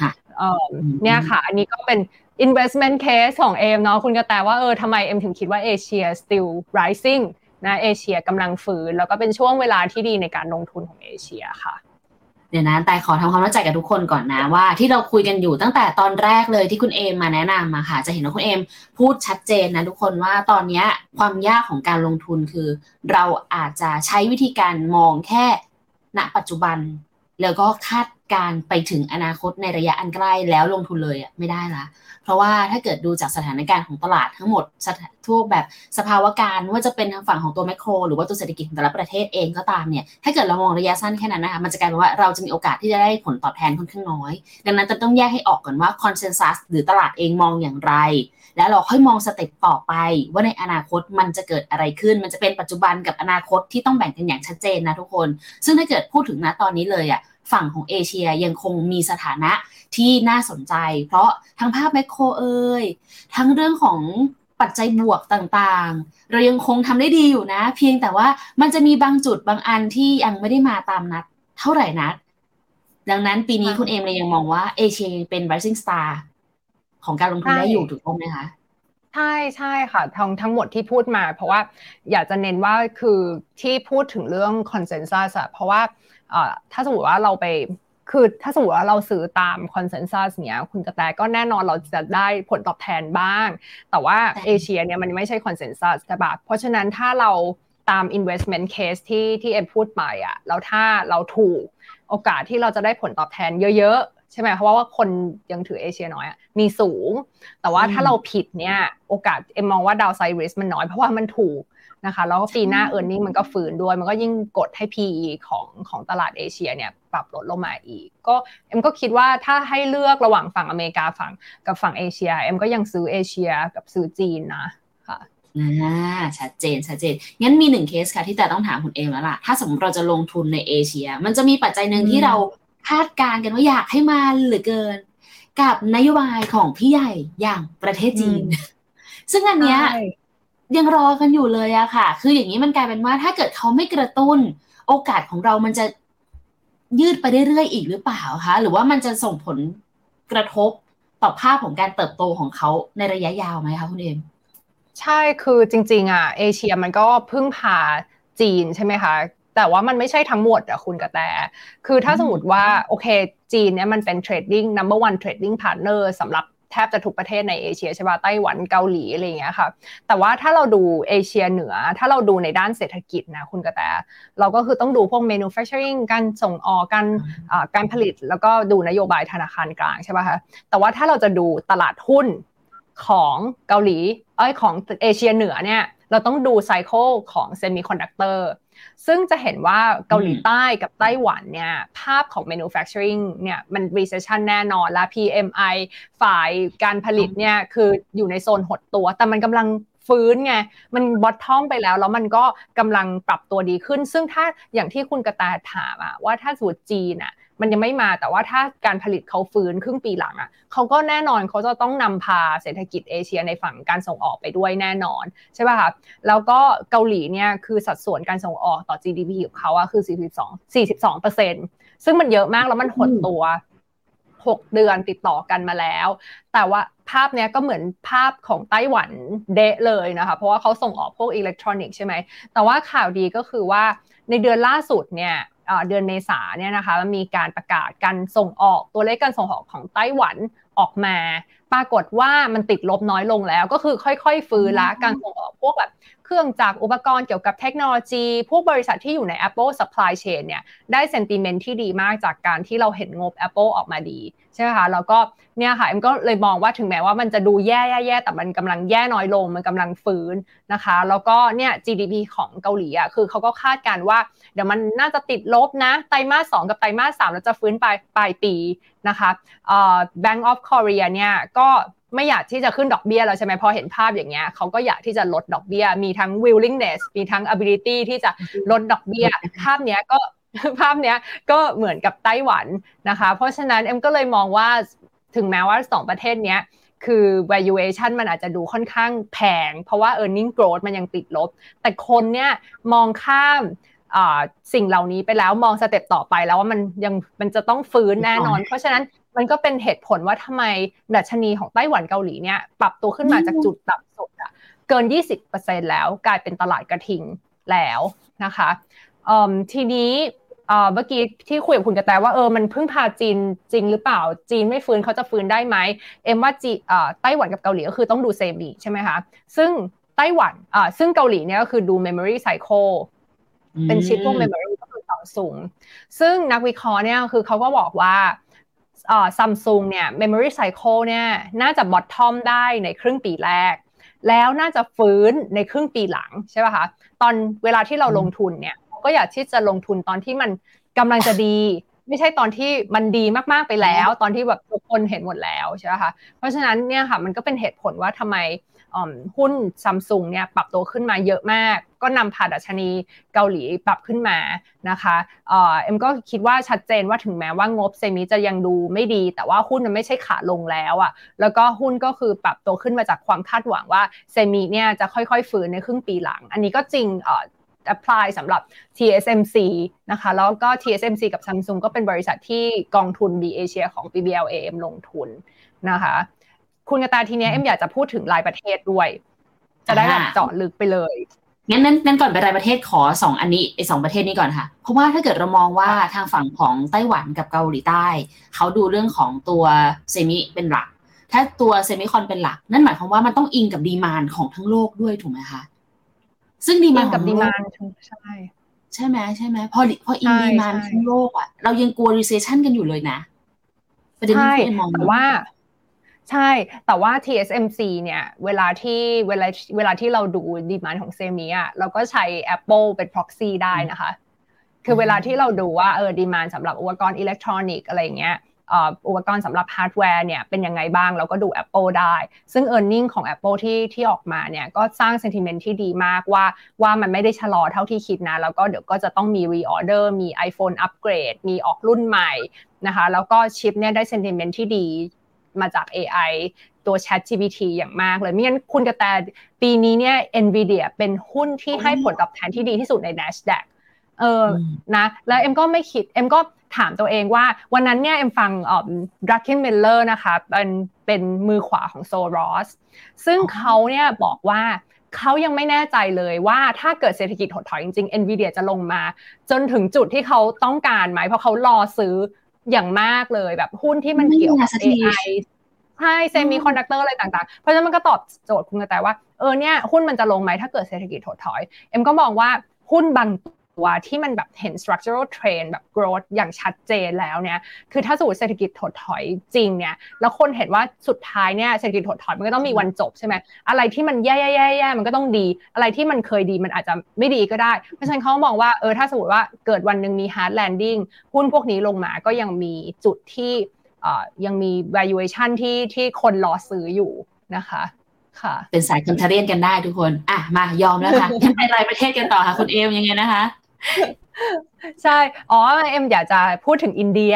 เนี่ยค่ะ อันนี้ก็เป็น investment case ของเอมเนาะคุณกระแตว่าเออทำไมเอมถึงคิดว่าเอเชีย still rising นะเอเชียกำลังฟื้น แล้วก็เป็นช่วงเวลาที่ดีในการลงทุนของเอเชียค่ะเดี๋ยวนะแต่ขอทำความเข้าใจกับทุกคนก่อนนะว่าที่เราคุยกันอยู่ตั้งแต่ตอนแรกเลยที่คุณเอมมาแนะนำมาค่ะ จะเห็นว่าคุณเอมพูดชัดเจนนะทุกคนว่าตอนนี้ความยากของการลงทุนคือ เราอาจจะใช้วิธีการมองแค่ณปัจจุบัน แล้วก็คาดการไปถึงอนาคตในระยะอันใกล้แล้วลงทุนเลยอะไม่ได้ละ เพราะว่าถ้าเกิดดูจากสถานการณ์ของตลาดทั้งหมดทั่วแบบสภาวะการว่าจะเป็นทางฝั่งของตัวแมคโคร หรือว่าตัวเศรษฐกิจของแต่ละประเทศเองก็ตามเนี่ยถ้าเกิดเรามองระยะสั้นแค่นั้นนะคะมันจะกลายเป็นว่าเราจะมีโอกาสที่จะได้ผลตอบแทนค่อนข้างน้อย ดังนั้นจะต้องแยกให้ออกก่อนว่า consensus หรือตลาดเองมองอย่างไร แล้วเราค่อยมอง step ต่อไป ว่าในอนาคตมันจะเกิดอะไรขึ้น มันจะเป็นปัจจุบันกับอนาคตที่ต้องแบ่งกันอย่างชัดเจนนะทุกคน ซึ่งถ้าเกิดพูดถึงนะตอนนี้เลยอะฝั่งของเอเชียยังคงมีสถานะที่น่าสนใจ เพราะทั้งภาพ macro เอยทั้งเรื่องของปัจจัยบวกต่างๆ เรายังคงทำได้ดีอยู่นะ เพียงแต่ว่ามันจะมีบางจุดบางอันที่ยังไม่ได้มาตามนัด เท่าไหร่นัดดังนั้นปีนี้คุณเอมเลยยังมองว่าเอเชียเป็น rising star ของการลงทุนได้อยู่ถูกต้องไหมคะใช่ใช่ค่ะทั้งทั้งหมดที่พูดมา เพราะว่าอยากจะเน้นว่าคือที่พูดถึงเรื่อง consensus อะเพราะว่าถ้าสมมติว่าเราไปคือถ้าสมมติว่าเราซื้อตาม consensus เนี้ยคุณกระแตก็แน่นอนเราจะได้ผลตอบแทนบ้าง แต่ว่าเอเชียเนี่ยมันไม่ใช่ consensus ใช่ปะเพราะฉะนั้นถ้าเราตาม investment case ที่ที่เอ็มพูดไปอะแล้วถ้าเราถูกโอกาสที่เราจะได้ผลตอบแทนเยอะๆ ใช่ไหมเพราะว่าคนยังถือเอเชียน้อยมีสูง แต่ว่าถ้าเราผิดเนี่ยโอกาสเอ็มมองว่า downside risk มันน้อยเพราะว่ามันถูกนะคะแล้วก็ปีหน้า earning มันก็ฟื้นด้วย มันก็ยิ่งกดให้ PE ของของตลาดเอเชียเนี่ยปรับลดลงมาอีก ก็เอ็มก็คิดว่าถ้าให้เลือกระหว่างฝั่งอเมริกาฝั่งกับฝั่งเอเชียเอ็มก็ยังซื้อเอเชียกับซื้อจีนนะค่ะอ่าชัดเจนชัดเจนงั้นมีหนึ่งเคสค่ะที่แต่ต้องถามคุณเอมแล้วล่ะ ถ้าสมมติเราจะลงทุนในเอเชีย มันจะมีปัจจัยหนึ่งที่เรา คาดการกันว่าอยากให้มาเหลือเกิน กับนโยบายของพี่ใหญ่อย่างประเทศจีน ซึ่งอันเนี้ยยังรอกันอยู่เลยอะค่ะ คืออย่างนี้มันกลายเป็นว่าถ้าเกิดเขาไม่กระตุ้น โอกาสของเรามันจะยืดไปเรื่อยๆอีกหรือเปล่าคะหรือว่ามันจะส่งผลกระทบต่อภาพของการเติบโตของเขาในระยะยาวไหมคะคุณเอมใช่คือจริง ๆ อะ เอเชียมันก็พึ่งพาจีนใช่ไหมคะ แต่ว่ามันไม่ใช่ทั้งหมดอะคุณกระแต คือถ้าสมมติว่าโอเคจีนเนี่ยมันเป็นเทรดดิ้ง number one trading partner สำหรับแทบจะทุกประเทศในเอเชียใช่ป่ะไต้หวันเกาหลีอะไรอย่างเงี้ยค่ะ แต่ว่าถ้าเราดูเอเชียเหนือ ถ้าเราดูในด้านเศรษฐกิจนะคุณกระแต เราก็คือต้องดูพวก manufacturing การส่งออกการการผลิตแล้วก็ดูนโยบายธนาคารกลางใช่ป่ะคะแต่ว่าถ้าเราจะดูตลาดหุ้นของเกาหลีเอ้ยของเอเชียเหนือเนี่ยเราต้องดู cycle ของ semiconductor ซึ่งจะเห็นว่าเกาหลีใต้กับไต้หวันเนี่ยภาพของ manufacturing เนี่ยมัน recession แน่นอนและ PMI ฝ่ายการผลิตเนี่ยคืออยู่ในโซนหดตัว แต่มันกำลังฟื้นไง มัน bottom ไปแล้ว แล้วมันก็กำลังปรับตัวดีขึ้น ซึ่งถ้าอย่างที่คุณกระแตถามอะว่าถ้าสูตรจีนอะ มันยังไม่มาแต่ว่าถ้าการผลิตเขาฟื้นครึ่งปีหลังอะ่ะเขาก็แน่นอนเขาจะต้องนำพาเศรษฐกิจเอเชียในฝั่งการส่งออกไปด้วยแน่นอนใช่ป่ะคะแล้วก็เกาหลีเนี่ยคือสัดส่วนการส่งออกต่อ GDP ของเขาอะคือ 42 42เปอร์เซ็นซึ่งมันเยอะมากแล้วมันหดตัว 6 เดือนติดต่อกันมาแล้ว แต่ว่าภาพเนี้ยก็เหมือนภาพของไต้หวันเดะเลยนะคะเพราะว่าเขาส่งออกพวกอิเล็กทรอนิกส์ใช่ไหมแต่ว่าข่าวดีก็คือว่าในเดือนล่าสุดเนี่ย เดือนเมษาเนี่ยนะคะมีการประกาศการส่งออกตัวเลขการส่งออกของไต้หวันออกมา ปรากฏว่ามันติดลบน้อยลงแล้ว ก็คือค่อย ๆ ฟื้นละการส่งออกพวกแบบเค รื่องจักรอุปกรณ์เกี่ยวกับเทคโนโลยี พวกบริษัทที่อยู่ใน Apple Supply Chain เนี่ยได้เซนติเมนต์ที่ดีมากจากการที่เราเห็นงบ Apple ออกมาดีใช่ไหมคะแล้วก็เนี่ยค่ะเอ็มก็เลยมองว่าถึงแม้ว่ามันจะดูแย่แย่แต่มันกำลังแย่น้อยลง มันกำลังฟื้นนะคะ แล้วก็เนี่ย GDP ของเกาหลีอะคือเขาก็คาดการว่า เดี๋ยวมันน่าจะติดลบนะ ไตรมาสสกับไตรมาสสามแล้วจะฟื้นปลายปลายปีนะคะเอ่อ Bank of Korea เนี่ยก็ ไม่อยากที่จะขึ้นดอกเบี้ยแล้วใช่ไหมพอเห็นภาพอย่างเงี้ยเขาก็อยากที่จะลดดอกเบี้ย มีทั้ง willingness มีทั้ง ability ที่จะลดดอกเบี้ย ภาพเนี้ยก็ภาพเนี้ยก็เหมือนกับไต้หวันนะคะ เพราะฉะนั้นเอ็มก็เลยมองว่าถึงแม้ว่าสองประเทศเนี้ยคือ valuation มันอาจจะดูค่อนข้างแพง เพราะว่า earning growth มันยังติดลบ แต่คนเนี้ยมองข้ามสิ่งเหล่านี้ไปแล้วมองสเต็ปต่อไปแล้วว่ามันยังมันจะต้องฟื้นแน่นอน เพราะฉะนั้น มันก็เป็นเหตุผลว่าทำไมดัชนีของไต้หวันเกาหลีเนี่ยปรับตัวขึ้นมาจากจุดต่ำสุดอะเกิน 20%แล้วกลายเป็นตลาดกระทิงแล้วนะคะทีนี้เมื่อกี้ที่คุยกับคุณกระแตว่าเออมันพึ่งพาจีนจริงหรือเปล่าจีนไม่ฟื้นเขาจะฟื้นได้ไหมเอ็มว่าจีไต้หวันกับเกาหลีก็คือต้องดูเซมิใช่ไหมคะซึ่งไต้หวันซึ่งเกาหลีเนี่ยก็คือดู memory cycle เป็นชิปพวก memory ก็คือซัมซุงซึ่งนักวิเคราะห์เนี่ยคือเขาก็บอกว่า ซัมซุงเนี่ย memory cycle เนี่ยน่าจะ bottom ได้ในครึ่งปีแรก แล้วน่าจะฟื้นในครึ่งปีหลังใช่ป่ะคะตอนเวลาที่เราลงทุนเนี่ยก็อยากที่จะลงทุนตอนที่มันกำลังจะดี ไม่ใช่ตอนที่มันดีมากๆไปแล้ว ตอนที่แบบทุกคนเห็นหมดแล้วใช่ไหมคะเพราะฉะนั้นเนี่ยค่ะมันก็เป็นเหตุผลว่าทำไมหุ้นซัมซุงเนี่ยปรับตัวขึ้นมาเยอะมาก ก็นำพาดัชนีเกาหลีปรับขึ้นมานะคะเอ็มก็คิดว่าชัดเจนว่าถึงแม้ว่างบเซมิจะยังดูไม่ดี แต่ว่าหุ้นมันไม่ใช่ขาลงแล้วอะ่ะแล้วก็หุ้นก็คือปรับตัวขึ้นมาจากความคาดหวังว่าเซมิเนี่ยจะค่อยๆฟื้นในครึ่งปีหลัง อันนี้ก็จริง apply สำหรับ TSMC นะคะ แล้วก็ TSMC กับ Samsung ก็เป็นบริษัทที่กองทุน B Asia ของ BBLAM ลงทุนนะคะ คุณกระตาทีนี้เอ็มอยากจะพูดถึงรายประเทศด้วย จะได้แบบเจาะลึกไปเลย งั้นนั้นนั้นก่อนไปรายประเทศขอสองอันนี้ไอสองประเทศนี้ก่อนค่ะ เพราะว่าถ้าเกิดเรามองว่าทางฝั่งของไต้หวันกับเกาหลีใต้ เขาดูเรื่องของตัว semi เป็นหลัก ถ้าตัว semicon เป็นหลัก นั่นหมายความว่ามันต้องอิงกับ demand ของทั้งโลกด้วยถูกไหมคะ ซึ่ง demand กับ demand ใช่ ใช่ไหมใช่ไหมพอพออิง demand ทั้งโลกอะเรายังกลัว recession กันอยู่เลยนะประเด็นที่มองแต่ว่า ใช่ แต่ว่า TSMC เนี่ย เวลาที่เวลาเวลาที่เราดู demand ของ semi อะเราก็ใช้ Apple เป็น proxy ได้นะคะ คือเวลาที่เราดูว่าเออ demand สำหรับอุปกรณ์อิเล็กทรอนิกส์อะไรเงี้ยอุปกรณ์สำหรับฮาร์ดแวร์เนี่ยเป็นยังไงบ้างเราก็ดู Apple ได้ ซึ่ง e a r n i n g ของ Apple ที่ที่ออกมาเนี่ยก็สร้าง sentiment ที่ดีมากว่าว่ามันไม่ได้ชะลอเท่าที่คิดนะ แล้วก็เดี๋ยวก็จะต้องมี reorder มี iPhone upgrade มีออกรุ่นใหม่นะคะแล้วก็ชิปเนี่ยได้ sentiment ที่ดี มาจาก AI ตัว Chat GPT อย่างมากเลยไม่งั้นคุณกระแตปีนี้เนี่ย NVIDIA เป็นหุ้นที่ให้ผลตอบแทนที่ดีที่สุดใน NASDAQ เออนะแล้วเอ็มก็ไม่คิดเอ็มก็ถามตัวเองว่าวันนั้นเนี่ยเอ็มฟังอ่อ Druckenmiller นะคะเป็นเป็นมือขวาของโซรอสซึ่งเขาเนี่ยบอกว่าเขายังไม่แน่ใจเลยว่าถ้าเกิดเศรษฐกิจถดถอยจริงๆ NVIDIA จะลงมา จนถึงจุดที่เขาต้องการไหมเพราะเขารอซื้อ อย่างมากเลยแบบหุ้นที่มันเกี่ยวกับ AI ใช่ semiconductor อะไรต่างๆ เพราะฉะนั้นมันก็ตอบโจทย์คุณกระแตว่าเออเนี่ยหุ้นมันจะลงไหมถ้าเกิดเศรษฐกิจถดถอย เอ็มก็มองว่าหุ้นบาง ตัวที่มันแบบเห็น structural trend แบบ growth อย่างชัดเจนแล้วเนี่ย คือถ้าสูตรเศรษฐกิจถดถอยจริงเนี่ย แล้วคนเห็นว่าสุดท้ายเนี่ยเศรษฐกิจถดถอยมันก็ต้องมีวันจบใช่ไหม อะไรที่มันแย่ๆๆมันก็ต้องดี อะไรที่มันเคยดีมันอาจจะไม่ดีก็ได้ เพราะฉะนั้นเขามองว่าเออถ้าสมมติว่าเกิดวันหนึ่งมี hard landing หุ้นพวกนี้ลงมาก็ยังมีจุดที่ยังมี valuation ที่ที่คนรอซื้ออยู่นะคะค่ะเป็นสายคอนเทเรียนกันได้ทุกคน อะ มายอมแล้วค่ะงั้นไปรายประเทศกันต่อค่ะ คุณเอมยังไงนะคะ ใช่ อ๋อ เอ็มอยากจะพูดถึงอินเดีย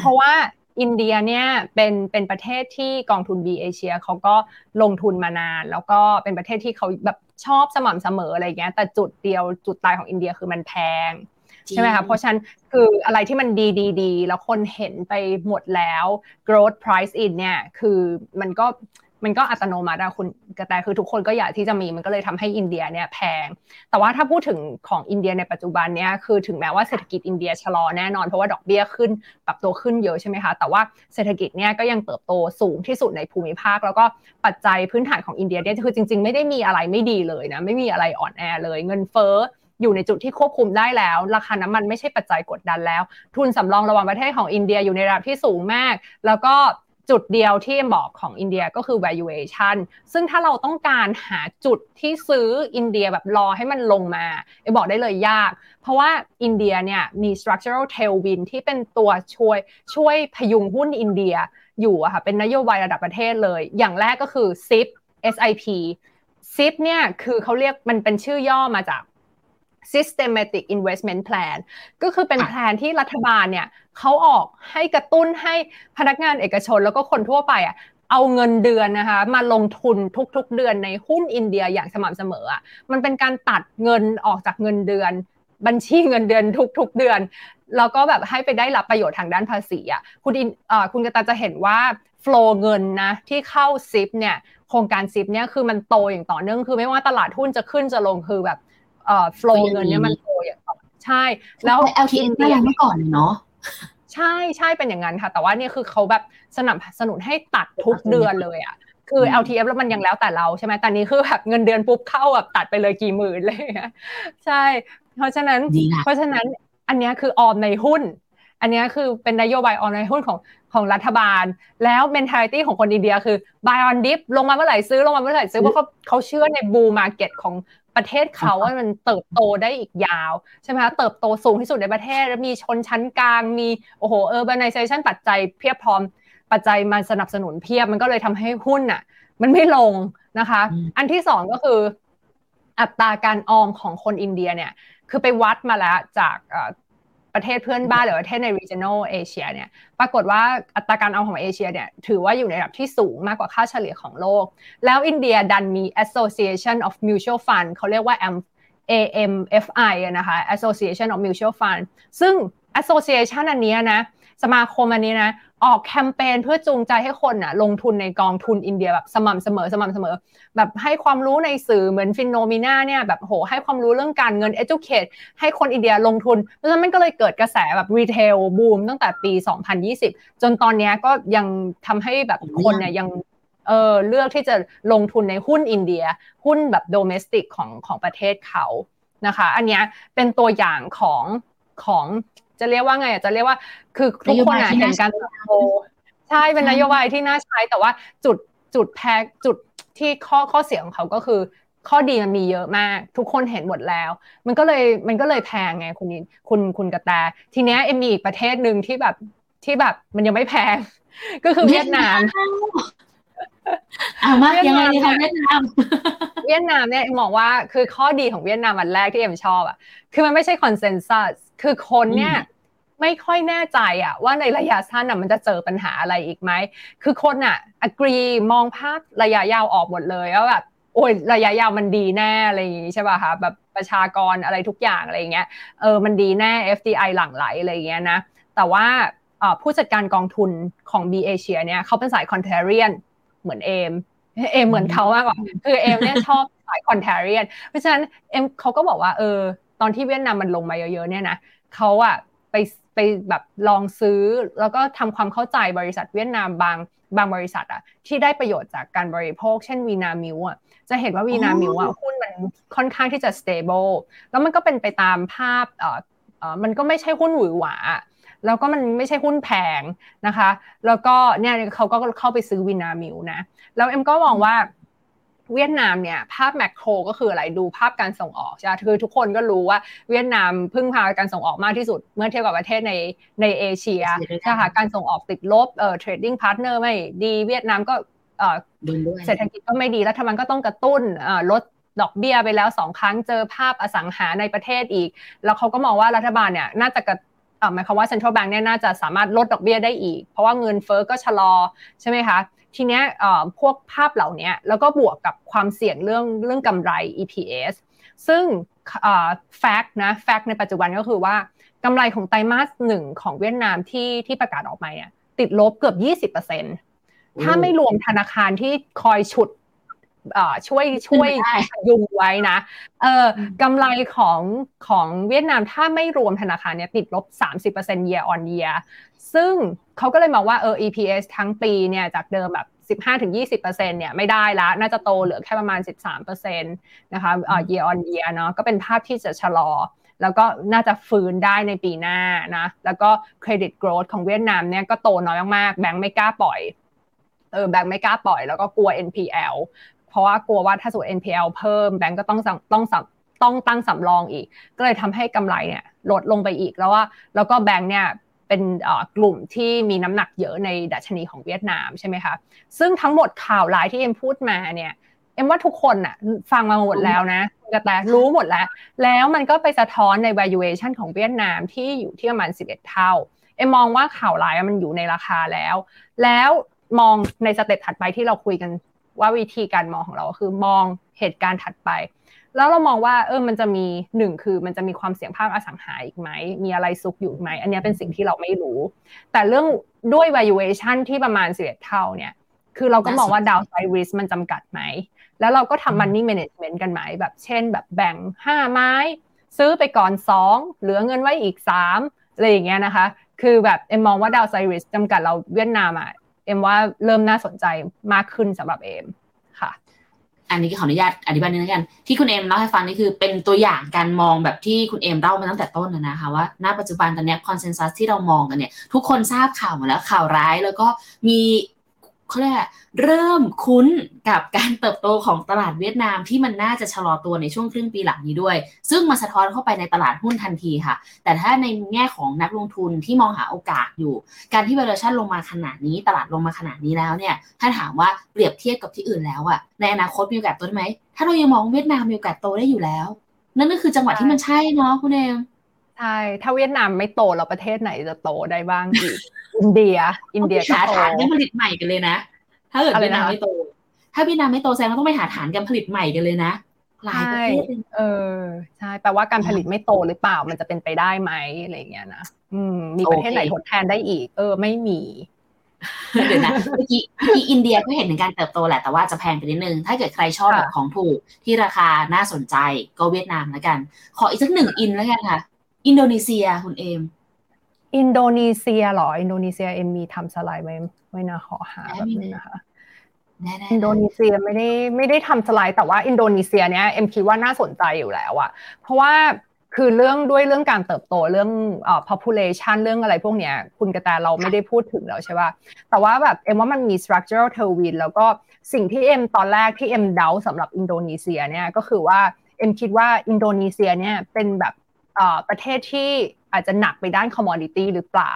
เพราะว่าอินเดียเนี่ยเป็นเป็นประเทศที่กองทุน B เอเชียเขาก็ลงทุนมานาน แล้วก็เป็นประเทศที่เขาแบบชอบสม่ำเสมออะไรเงี้ยแต่จุดเดียวจุดตายของอินเดียคือมันแพงใช่ไหมคะเพราะฉะนั้นคืออะไรที่มันดีดีดีแล้วคนเห็นไปหมดแล้ว growth price in เนี่ยคือมันก็ มันก็อัตโนมัติอะคุณกระแตคือทุกคนก็อยากที่จะมีมันก็เลยทำให้อินเดียเนี่ยแพง แต่ว่าถ้าพูดถึงของอินเดียในปัจจุบันเนี่ยคือถึงแม้ว่าเศรษฐกิจอินเดียชะลอแน่นอนเพราะว่าดอกเบี้ยขึ้นปรับตัวขึ้นเยอะใช่ไหมคะแต่ว่าเศรษฐกิจเนี่ยก็ยังเติบโตสูงที่สุดในภูมิภาค แล้วก็ปัจจัยพื้นฐานของอินเดียเนี่ยคือจริง ๆ ไม่ได้มีอะไรไม่ดีเลยนะไม่มีอะไรอ่อนแอเลยเงินเฟ้ออยู่ในจุดที่ควบคุมได้แล้ว ราคาน้ำมันไม่ใช่ปัจจัยกดดันแล้ว ทุนสำรองระหว่างประเทศของอินเดียอยู่ในระดับที่สูงมาก แล้วก็ จุดเดียวที่บอกของอินเดียก็คือ valuation ซึ่งถ้าเราต้องการหาจุดที่ซื้ออินเดียแบบรอให้มันลงมาไอบอกได้เลยยาก เพราะว่าอินเดียเนี่ยมี structural tailwind ที่เป็นตัวช่วยช่วยพยุงหุ้นอินเดียอยู่อะค่ะเป็นนโยบายระดับประเทศเลย อย่างแรกก็คือ SIP SIP SIP เนี่ยคือเขาเรียกมันเป็นชื่อย่อมาจาก systematic investment plan ก็คือเป็นแผนที่รัฐบาลเนี่ย เขาออกให้กระตุ้นให้พนักงานเอกชนแล้วก็คนทั่วไปอะเอาเงินเดือนนะคะมาลงทุนทุกๆเดือนในหุ้นอินเดียอย่างสม่ำเสมออะมันเป็นการตัดเงินออกจากเงินเดือน บัญชีเงินเดือนทุก ๆเดือนแล้วก็แบบให้ไปได้รับประโยชน์ทางด้านภาษีอะคุณอินคุณกตาจะเห็นว่าโฟล์เงินนะที่เข้าซิปเนี่ยโครงการซิปเนี่ยคือมันโตอย่างต่อเนื่องคือไม่ว่าตลาดหุ้นจะขึ้นจะลงคือแบบเอ่อโฟล์เงินเนี่ยมันโตอย่างใช่ แล้ว LTN ก็ยังไม่ก่อนเนาะ ใช่ใช่เป็นอย่างนั้นค่ะ แต่ว่านี่คือเขาแบบสนับสนุนให้ตัดทุกเดือนเลยอะคือ LTF แล้วมันยังแล้วแต่เราใช่ไหมแต่นี้คือแบบเงินเดือนปุ๊บเข้าแบบตัดไปเลยกี่หมื่นเลยใช่ เพราะฉะนั้น เพราะฉะนั้นอันนี้คือออมในหุ้น อันนี้คือเป็นนโยบายออมในหุ้นของของรัฐบาล แล้ว mentality ของคนอินเดียคือ buy on dip ลงมาเมื่อไหร่ซื้อลงมาเมื่อไหร่ซื้อเพราะเขาเขาเชื่อใน bull market ของ ประเทศเขาว่ามันเติบโตได้อีกยาวใช่ไหมคะเติบโตสูงที่สุดในประเทศแล้วมีชนชั้นกลางมีโอ้โห urbanization ปัจจัยเพียบพร้อมปัจจัยมาสนับสนุนเพียบมันก็เลยทำให้หุ้นอะ มันไม่ลงนะคะ อันที่สองก็คืออัตราการออมของคนอินเดียเนี่ย คือไปวัดมาแล้วจาก ประเทศเพื่อนบ้านหรือประเทศใน regional Asia เนี่ยปรากฏว่าอัตราการเอาของเอเชียเนี่ยถือว่าอยู่ในระดับที่สูงมากกว่าค่าเฉลี่ยของโลก แล้วอินเดียดันมี Association of Mutual Fund เขาเรียกว่า AMFI นะคะ Association of Mutual Fund ซึ่ง Association อันนี้นะสมาคมอันนี้นะ ออกแคมเปญเพื่อจูงใจให้คนน่ะลงทุนในกองทุนอินเดียแบบสม่ำเสมอสม่ำเสมอ แบบให้ความรู้ในสื่อเหมือนฟินโนมิน่าเนี่ยแบบโหให้ความรู้เรื่องการเงิน educate ให้คนอินเดียลงทุนเพราะฉะนั้นมันก็เลยเกิดกระแสแบบ retail boom ตั้งแต่ปี 2020 จนตอนนี้ก็ยังทำให้แบบคนเนี่ยยังเออเลือกที่จะลงทุนในหุ้นอินเดีย หุ้นแบบ domestic ของของประเทศเขานะคะ อันนี้เป็นตัวอย่างของของ จะเรียกว่าไงจะเรียกว่า คือทุกคนเห็นการเติบโตใช่เป็นนโยบายที่น่าใช้แต่ว่าจุดจุดแพ้จุดที่ข้อข้อเสียของเขาก็คือ ข้อดีมันมีเยอะมาก ทุกคนเห็นหมดแล้ว มันก็เลยมันก็เลยแพงไงคุณคุณคุณกระแตทีเนี้ยเอ็มมีอีกประเทศหนึ่งที่แบบที่แบบมันยังไม่แพง ก็คือเวียดนามเอามายังไงดีคะเวียดนาม เวียดนามเนี่ยมองว่าคือข้อดีของเวียดนามวันแรกที่เอ็มชอบอะ คือมันไม่ใช่คอนเซนแซสคือคนเนี่ย ไม่ค่อยแน่ใจอะว่าในระยะสั้นอะมันจะเจอปัญหาอะไรอีกไหม คือคนอะ agree มองภาพระยะยาวออกหมดเลยว่าแบบโอ้ยระยะยาวมันดีแน่อะไรอย่างงี้ใช่ป่ะคะแบบประชากรอะไรทุกอย่างอะไรเงี้ยเออมันดีแน่ FDI หลั่งไหลอะไรเงี้ยนะแต่ว่าผู้จัดการกองทุนของ B เอเชียเนี่ยเขาเป็นสาย contrarian เหมือนเอมเอมเหมือนเขามากกว่าคือเอมเนี่ยชอบสาย contrarian เพราะฉะนั้นเอมเขาก็บอกว่าเออตอนที่เวียดนามมันลงมาเยอะๆเนี่ยนะเขาอะไป ไปแบบลองซื้อ แล้วก็ทำความเข้าใจบริษัทเวียดนามบางบางบริษัทอะที่ได้ประโยชน์จากการบริโภค เช่นวีนามิวอะจะเห็นว่าวีนามิวอะหุ้นมันค่อนข้างที่จะ stable แล้วมันก็เป็นไปตามภาพเออเออมันก็ไม่ใช่หุ้นหวือหวาแล้วก็มันไม่ใช่หุ้นแพงนะคะ แล้วก็เนี่ยเขาก็เข้าไปซื้อวีนามิวนะ แล้วเอ็มก็มองว่า เวียดนามเนี่ยภาพ macro ก็คืออะไรดูภาพการส่งออกใช่ไหมคือทุกคนก็รู้ว่าเวียดนามพึ่งพาการส่งออกมากที่สุด เมื่อเทียบกับประเทศในในเอเชียใช่ค่ะการส่งออกติดลบเอ่อ trading partner ไม่ดีเวียดนามก็เอ่อเศรษฐกิจก็ไม่ดีแล้วทำไมก็ต้องกระตุ้นเอ่อลดดอกเบี้ยไปแล้วสองครั้งเจอภาพอสังหาในประเทศอีก แล้วเขาก็มองว่ารัฐบาลเนี่ยน่าจะกระหมายความว่า central bank เนี่ยน่าจะสามารถลดดอกเบี้ยได้อีก เพราะว่าเงินเฟ้อก็ชะลอใช่ไหมคะ ทีเนี้ยพวกภาพเหล่านี้แล้วก็บวกกับความเสี่ยงเรื่องเรื่องกำไร EPS ซึ่งแฟกต์นะแฟกต์ในปัจจุบันก็คือว่ากำไรของไตรมาสหนึ่งของเวียดนามที่ที่ประกาศออกมาเนี่ยติดลบเกือบ 20%ถ้าไม่รวมธนาคารที่คอยฉุด ช่วยช่วยยุงไว้นะเออกำไรของของเวียดนามถ้าไม่รวมธนาคารเนี่ยติดลบ 30% year on year ซึ่งเขาก็เลยมองว่าเออ EPS ทั้งปีเนี่ยจากเดิมแบบ15-20%เนี่ยไม่ได้ละน่าจะโตเหลือแค่ประมาณ 13%นะคะเอ่อ year on year เนาะก็เป็นภาพที่จะชะลอ แล้วก็น่าจะฟื้นได้ในปีหน้านะแล้วก็เครดิตโกรธของเวียดนามเนี่ยก็โตน้อยมากแบงก์ไม่กล้าปล่อยเออแบงก์ไม่กล้าปล่อยแล้วก็กลัว NPL เพราะว่ากลัวว่าถ้าสมมติ NPL เพิ่มแบงก์ก็ต้องต้องต้องตั้งสำรองอีก ก็เลยทำให้กำไรเนี่ยลดลงไปอีกแล้วว่าแล้วก็แบงก์เนี่ยเป็นกลุ่มที่มีน้ำหนักเยอะในดัชนีของเวียดนามใช่ไหมคะซึ่งทั้งหมดข่าวร้ายที่เอ็มพูดมาเนี่ยเอ็มว่าทุกคนอะฟังมาหมดแล้วนะกระแตรู้หมดแล้ว แล้วมันก็ไปสะท้อนใน valuation ของเวียดนามที่อยู่ที่ประมาณ 11 เท่า เอ็มมองว่าข่าวร้ายมันอยู่ในราคาแล้ว แล้วมองในสเต็ปถัดไปที่เราคุยกัน ว่าวิธีการมองของเราคือมองเหตุการณ์ถัดไป แล้วเรามองว่าเออมันจะมีหนึ่งคือมันจะมีความเสี่ยงภาคอสังหาอีกไหมมีอะไรซุกอยู่ไหมอันนี้เป็นสิ่งที่เราไม่รู้ แต่เรื่องด้วย valuation ที่ประมาณสิบเท่าเนี่ยคือเราก็มองว่า downside risk มันจำกัดไหม แล้วเราก็ทำ money management กันไหม แบบเช่น แบบแบ่งห้าไม้ ซื้อไปก่อนสองเหลือเงินไว้อีกสามอะไรอย่างเงี้ยนะคะ คือแบบเอ็มมองว่า downside risk จำกัดเราเวียดนามอะ เอ็มว่าเริ่มน่าสนใจมากขึ้นสำหรับเอ็มค่ะ อันนี้ขออนุญาตอธิบายนิดนึงกันที่คุณเอ็มเล่าให้ฟังนี่คือเป็นตัวอย่างการมองแบบที่คุณเอ็มเล่ามาตั้งแต่ต้นนะคะว่าณปัจจุบันตอนนี้ consensus ที่เรามองกันเนี่ยทุกคนทราบข่าวหมดแล้วข่าวร้ายแล้วก็มี เขาเรียกเริ่มคุ้นกับการเติบโตของตลาดเวียดนามที่มันน่าจะชะลอตัวในช่วงครึ่งปีหลังนี้ด้วย ซึ่งมาสะท้อนเข้าไปในตลาดหุ้นทันทีค่ะ แต่ถ้าในแง่ของนักลงทุนที่มองหาโอกาสอยู่ การที่ valuation ลงมาขนาดนี้ ตลาดลงมาขนาดนี้แล้วเนี่ย ถ้าถามว่าเปรียบเทียบกับที่อื่นแล้วอะในอนาคตมีโอกาสโตได้ไหม ถ้าเรายังมองเวียดนามมีโอกาสโตได้อยู่แล้ว นั่นก็คือจังหวะที่มันใช่เนาะคุณเอม ใช่ ถ้าเวียดนามไม่โตเราประเทศไหนจะโตได้บ้างอีก อินเดีย อินเดียก็โตฐานการผลิตใหม่กันเลยนะ ถ้าเกิดเวียดนามไม่โต ถ้าเวียดนามไม่โตแสดงว่าต้องไปหาฐานการผลิตใหม่กันเลยนะ หลายประเทศเออ ใช่ แปลว่าการผลิตไม่โตหรือเปล่า มันจะเป็นไปได้ไหมอะไรเงี้ยนะ อืม มีประเทศไหนทดแทนได้อีก เออ ไม่มี เดี๋ยวนะเมื่อกี้เมื่อกี้อินเดียก็เห็นถึงการเติบโตแหละ แต่ว่าจะแพงไปนิดนึง ถ้าเกิดใครชอบแบบของถูกที่ราคาน่าสนใจก็เวียดนามแล้วกัน ขออีกสักหนึ่งอินแล้วกันค่ะ อินโดนีเซียคุณเอม อินโดนีเซียเหรอ อินโดนีเซียเอ็มมีทำสไลด์ไว้ไว้นะขอหาแบบนึงนะคะอินโดนีเซียไม่ได้ไม่ได้ทำสไลด์แต่ว่าอินโดนีเซียเนี้ยเอ็มคิดว่าน่าสนใจอยู่แล้วอะเพราะว่าคือเรื่องด้วยเรื่องการเติบโตเรื่องเอ่อ population เรื่องอะไรพวกเนี้ยคุณกระแตเราไม่ได้พูดถึงแล้วใช่ป่ะแต่ว่าแบบเอ็มว่ามันมี structural tailwind แล้วก็สิ่งที่เอ็มตอนแรกที่เอ็มเดาสำหรับอินโดนีเซียเนี่ยก็คือว่าเอ็มคิดว่าอินโดนีเซียเนี่ยเป็นแบบ ประเทศที่ อาจจะหนักไปด้าน commodity หรือเปล่า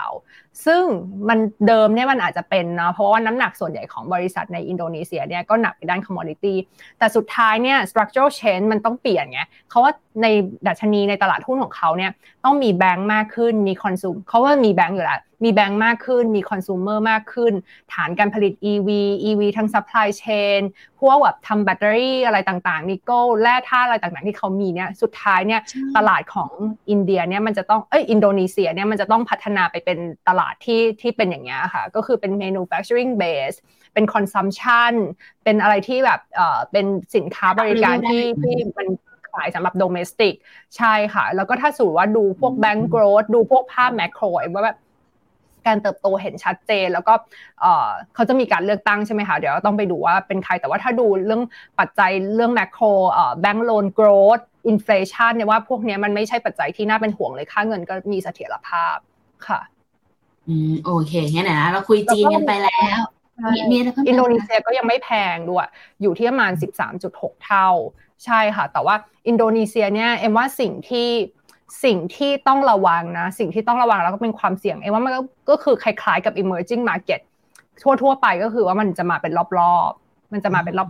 ซึ่งมันเดิมเนี่ยมันอาจจะเป็นนะเพราะว่าน้ำหนักส่วนใหญ่ของบริษัทในอินโดนีเซียเนี่ยก็หนักไปด้าน commodity แต่สุดท้ายเนี่ย structural change มันต้องเปลี่ยนไงเขาว่าในดัชนีในตลาดหุ้นของเขาเนี่ยต้องมีแบงก์มากขึ้นมี consume เขาว่ามีแบงก์อยู่แล้วมีแบงก์มากขึ้น มี consumer มากขึ้น ฐานการผลิต EV EV ทั้ง supply chain พวกแบบทำแบตเตอรี่อะไรต่างๆ นิกเกิลแร่ธาตุอะไรต่างๆ ที่เขามีเนี่ย สุดท้ายเนี่ย ตลาดของอินเดียเนี่ยมันจะต้อง เอ้ยอินโดนีเซียเนี่ยมันจะต้องพัฒนาไปเป็นตลาดที่ที่เป็นอย่างเงี้ยค่ะ ก็คือเป็น manufacturing base เป็น consumption เป็นอะไรที่แบบเอ่อเป็นสินค้าบริการที่ที่มันขายสำหรับ domestic ใช่ค่ะ แล้วก็ถ้าสูว่าดูพวก bank growth ดูพวกภาพ macro ว่าแบบ การเติบโตเห็นชัดเจน แล้วก็เขาจะมีการเลือกตั้งใช่ไหมคะเดี๋ยวต้องไปดูว่าเป็นใครแต่ว่าถ้าดูเรื่องปัจจัยเรื่อง macro bank loan growth inflation เนี่ยว่าพวกนี้มันไม่ใช่ปัจจัยที่น่าเป็นห่วงเลยค่าเงินก็มีเสถียรภาพค่ะอืมโอเคงั้นนะเราคุยจีนกันไปแล้วมีมีอะไรเพิ่มอินโดนีเซียก็ยังไม่แพงด้วย อยู่ที่ประมาณ 13.6 เท่า ใช่ค่ะ แต่ว่าอินโดนีเซียเนี่ย เอ็มว่าสิ่งที่ สิ่งที่ต้องระวังนะ สิ่งที่ต้องระวังแล้วก็เป็นความเสี่ยงเองว่ามันก็คือคล้ายๆกับ emerging market ทั่วๆไปก็คือว่ามันจะมาเป็นรอบๆ มันจะมาเป็นรอบ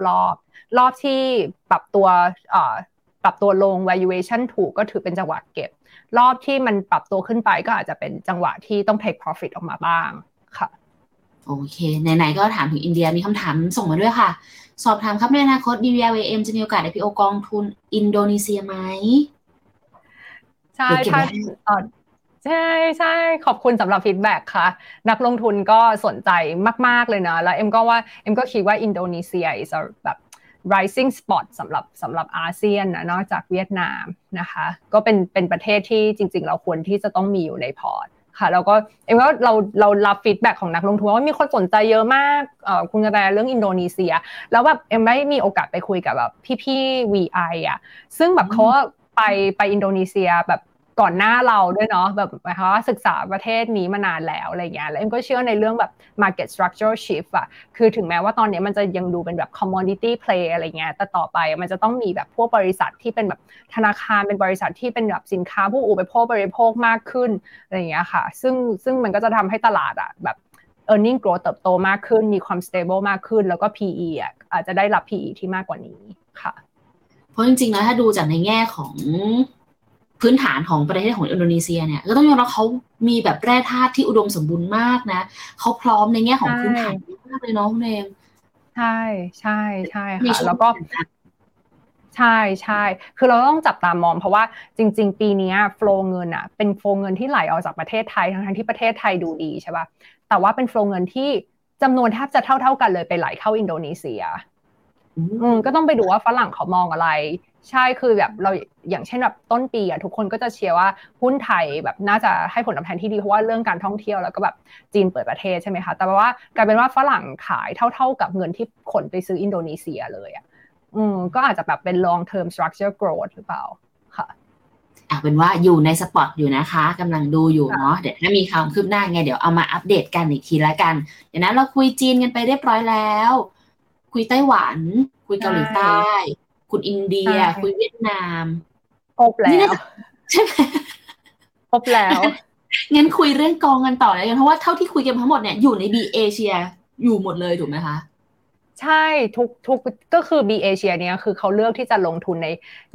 ๆรอบที่ปรับตัวปรับตัวลง valuation ถูกก็ถือเป็นจังหวะเก็บ รอบที่มันปรับตัวขึ้นไปก็อาจจะเป็นจังหวะที่ต้อง take profit ออกมาบ้างค่ะโอเคไหนๆก็ถามถึงอินเดียมีคำถามส่งมาด้วยค่ะ สอบถามครับในอนาคต DVLAM จะมีโอกาส IPO กองทุนอินโดนีเซียไหม ใช่ถ้าใช่ใช่ขอบคุณสำหรับ feedback ค่ะ นักลงทุนก็สนใจมาก ๆ เลยนะ แล้วเอ็มก็ว่าเอ็มก็คิดว่าอินโดนีเซีย is a แบบ rising spot สำหรับสำหรับอาเซียนนะนอกจากเวียดนามนะคะ ก็เป็นเป็นประเทศที่จริง ๆ เราควรที่จะต้องมีอยู่ในพอร์ตค่ะแล้วก็เอ็มว่าเราเรารับ feedback ของนักลงทุนว่ามีคนสนใจเยอะมากเอ่อคุณกระแตเรื่องอินโดนีเซีย แล้วแบบเอ็มได้มีโอกาสไปคุยกับแบบพี่ๆ VI อะซึ่งแบบเขา ไปไปอินโดนีเซียแบบก่อนหน้าเราด้วยเนาะแบบหมายความว่าศึกษาประเทศนี้มานานแล้วอะไรเงี้ยแล้วเอ็มก็เชื่อในเรื่องแบบ market structure shift อะคือถึงแม้ว่าตอนนี้มันจะยังดูเป็นแบบ commodity play อะไรเงี้ยแต่ต่อไปมันจะต้องมีแบบพวกบริษัทที่เป็นแบบธนาคารเป็นบริษัทที่เป็นแบบสินค้าผู้อุปโภคบริโภคมากขึ้นอะไรเงี้ยค่ะ ซึ่งซึ่งมันก็จะทำให้ตลาดอะแบบ e a r n i n g growth เติบโตมากขึ้นมีความ stable มากขึ้น แล้วก็ PE อะอาจจะได้รับ PE ที่มากกว่านี้ค่ะ เพราะจริงๆแล้วถ้าดูจากในแง่ของพื้นฐานของประเทศของอินโดนีเซียเนี่ยก็ต้องยอมรับเขามีแบบแร่ธาตุที่อุดมสมบูรณ์มากนะเขาพร้อมในแง่ของพื้นฐานมากเลยเนาะคุณเอมใช่ใช่ใช่ค่ะแล้วก็ใช่ใช่คือเราต้องจับตามองเพราะว่าจริง ๆ ปีนี้โฟล์เงินอะเป็นโฟล์เงินที่ไหลออกจากประเทศไทยทั้งที่ประเทศไทยดูดีใช่ป่ะแต่ว่าเป็นโฟล์เงินที่จำนวนแทบจะเท่า ๆกันเลยไปไหลเข้าอินโดนีเซีย อืมก็ต้องไปดูว่าฝรั่งเขามองอะไร ใช่คือแบบเราอย่างเช่นแบบต้นปีอะทุกคนก็จะเชียร์ว่าหุ้นไทยแบบน่าจะให้ผลตอบแทนที่ดีเพราะว่าเรื่องการท่องเที่ยวแล้วก็แบบจีนเปิดประเทศใช่ไหมคะแต่ว่ากลายเป็นว่าฝรั่งขายเท่า ๆกับเงินที่ขนไปซื้ออินโดนีเซียเลยอะอืมก็อาจจะแบบเป็น long term structure growth หรือเปล่าค่ะอะเป็นว่าอยู่ใน spot อยู่นะคะกำลังดูอยู่เนาะเดี๋ยวถ้ามีความคืบหน้าไงเดี๋ยวเอามาอัปเดตกันอีกทีละกัน เดี๋ยวนั้นเราคุยจีนกันไปเรียบร้อยแล้ว คุยไต้หวัน คุยเกาหลีใต้ คุณอินเดีย คุยเวียดนามครบแล้วใช่ไหมครบแล้วงั้นคุยเรื่องกองกันต่อเลยเพราะว่าเท่าที่คุยกันทั้งหมดเนี่ยอยู่ในบีเอเชียอยู่หมดเลยถูกไหมคะ ใช่ทุกทุกก็คือบีเอเชียเนี่ยคือเขาเลือกที่จะลงทุนใน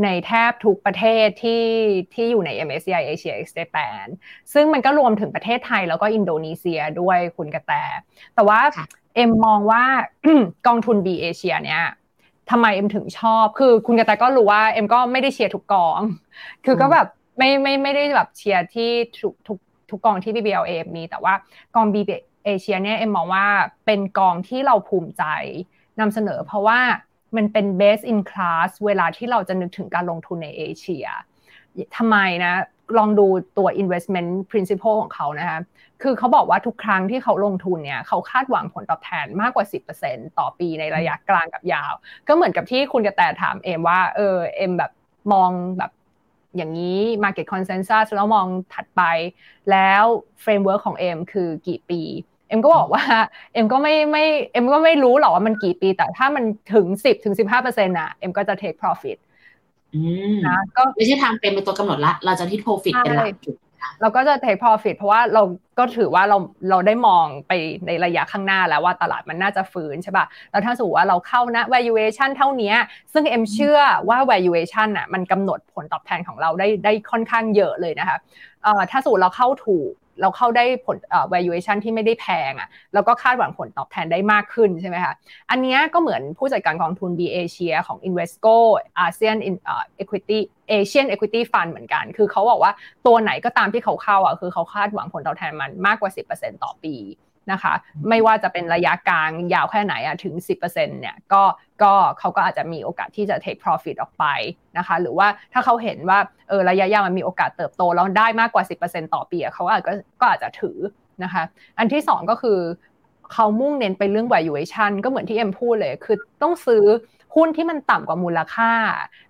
ในแทบทุกประเทศที่ที่อยู่ใน MSCI Asia X Japan ซึ่งมันก็รวมถึงประเทศไทยแล้วก็อินโดนีเซียด้วยคุณกระแต แต่ว่าเอ็มมองว่ากองทุนบีเอเชียเนี่ยทำไมเอ็มถึงชอบ คือคุณกระแตก็รู้ว่าเอ็มก็ไม่ได้เชียร์ทุกกอง คือก็แบบไม่ไม่ไม่ได้แบบเชียร์ที่ทุกทุกทุกกองที่ BBLAM มีแต่ว่ากอง B เอเชียเนี่ยเอ็มมองว่าเป็นกองที่เราภูมิใจนำเสนอเพราะว่ามันเป็น best in class เวลาที่เราจะนึกถึงการลงทุนในเอเชียทำไมนะ ลองดูตัว investment principle ของเขานะคะคือเขาบอกว่าทุกครั้งที่เขาลงทุนเนี่ยเขาคาดหวังผลตอบแทนมากกว่า 10%ต่อปีในระยะกลางกับยาว ก็เหมือนกับที่คุณกระแตถามเอ็มว่าเออเอ็มแบบมองแบบอย่างนี้ market consensus แล้วมองถัดไป แล้ว framework ของเอ็มคือกี่ปี เอ็มก็บอกว่าเอ็มก็ไม่ไม่เอ็มก็ไม่รู้หรอกว่ามันกี่ปี แต่ถ้ามันถึงสิบถึงสิบห้าเปอร์เซ็นต์อะเอ็มก็จะ take profit นะก็ไม่ใช่ทางเป็นเป็นตัวกำหนดละ เราจะที่ profit เป็นหลักเราก็จะ take profit เพราะว่าเราก็ถือว่าเราเราได้มองไปในระยะข้างหน้าแล้วว่าตลาดมันน่าจะฟื้นใช่ป่ะ แล้วถ้าสมมติว่าเราเข้านะ valuation เท่านี้ ซึ่งเอ็มเชื่อว่า valuation อะมันกำหนดผลตอบแทนของเราได้ได้ค่อนข้างเยอะเลยนะคะถ้าสมมติเราเข้าถูกเราเข้าได้ผล valuation ที่ไม่ได้แพงอะ่ะแล้วก็คาดหวังผลตอบแทนได้มากขึ้นใช่ไหมคะอันนี้ก็เหมือนผู้จัดการกองทุน B Asia ของ Invesco ASEAN Equity Asian Equity Fund เหมือนกัน คือเขาบอกว่าตัวไหนก็ตามที่เขาเข้าอะคือเขาคาดหวังผลตอบแทนมันมากกว่า 10%ต่อปี นะคะ ไม่ว่าจะเป็นระยะกลางยาวแค่ไหนอะถึง 10%เนี่ยก็ก็เขาก็อาจจะมีโอกาสที่จะ take profit ออกไปนะคะ หรือว่าถ้าเขาเห็นว่าเออระยะยาวมันมีโอกาสเติบโตแล้วได้มากกว่า 10%ต่อปีเขาอาจก็ก็อาจจะถือนะคะ อันที่ 2 ก็คือเขามุ่งเน้นไปเรื่อง valuation ก็เหมือนที่เอ็มพูดเลย คือต้องซื้อหุ้นที่มันต่ำกว่ามูลค่า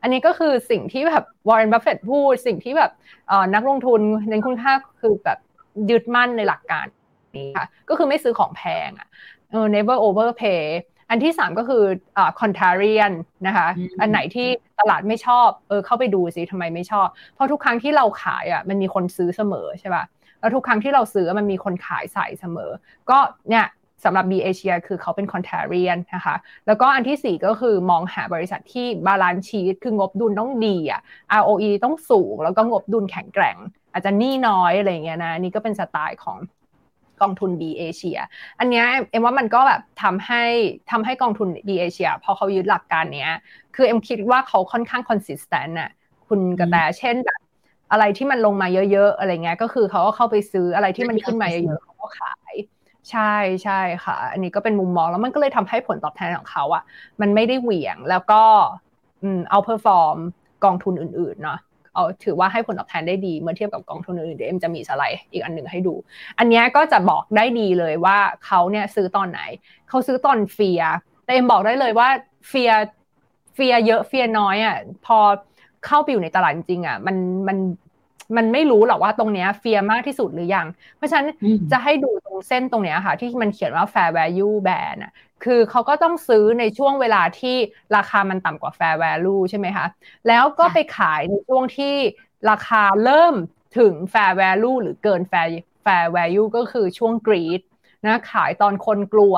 อันนี้ก็คือสิ่งที่แบบวอร์เรนบัฟเฟตพูด สิ่งที่แบบนักลงทุนเน้นคุณค่าคือแบบยึดมั่นในหลักการ นี้ค่ะ ก็คือไม่ซื้อของแพงอะเออ never overpay อันที่สามก็คืออ่า contrarian นะคะ อันไหนที่ตลาดไม่ชอบ เออเข้าไปดูสิทำไมไม่ชอบ เพราะทุกครั้งที่เราขายอะมันมีคนซื้อเสมอใช่ป่ะ แล้วทุกครั้งที่เราซื้อมันมีคนขายใส่เสมอ ก็เนี่ยสำหรับ B Asia คือเขาเป็น contrarian นะคะ แล้วก็อันที่ 4 ก็คือมองหาบริษัทที่ balance sheet คืองบดุลต้องดีอะ ROE ต้องสูง แล้วก็งบดุลแข็งแกร่ง อาจจะหนี้น้อยอะไรเงี้ยนะ นี่ก็เป็นสไตล์ของ กองทุน B เอเชียอันนี้เอ็มว่ามันก็แบบทำให้ทำให้กองทุน B เอเชียพอเขายึดหลักการเนี้ย คือเอ็มคิดว่าเขาค่อนข้าง consistent น่ะคุณกระแตเช่นแบบอะไรที่มันลงมาเยอะ ๆ อะไรเงี้ยก็คือเขาก็เข้าไปซื้ออะไรที่มันขึ้นมาเยอะๆเขาก็ขาย ใช่ใช่ค่ะ อันนี้ก็เป็นมุมมองแล้วมันก็เลยทำให้ผลตอบแทนของเขาอะ่ะ มันไม่ได้เหวี่ยงแล้วก็อืม outperform กองทุนอื่นๆเนาะ เอาถือว่าให้ผลตอบแทนได้ดีเมื่อเทียบกับกองทุนอื่นเดี๋ยวเอ็มจะมีสไลด์อีกอันหนึ่งให้ดู อันนี้ก็จะบอกได้ดีเลยว่าเขาเนี่ยซื้อตอนไหน เขาซื้อตอน fear แต่เอ็มบอกได้เลยว่าเฟียเฟียเยอะเฟียน้อยอะพอเข้าไปอยู่ในตลาดจริงอะมันมันมันไม่รู้หรอกว่าตรงเนี้ย fear มากที่สุดหรือยัง เพราะฉะนั้นจะให้ดูตรงเส้นตรงเนี้ยค่ะ ที่มันเขียนว่า fair value band อะ คือเขาก็ต้องซื้อในช่วงเวลาที่ราคามันต่ำกว่า fair value ใช่ไหมคะ แล้วก็ไปขายในช่วงที่ราคาเริ่มถึง fair value หรือเกิน fair fair value ก็คือช่วง greed นะขายตอนคนกลัว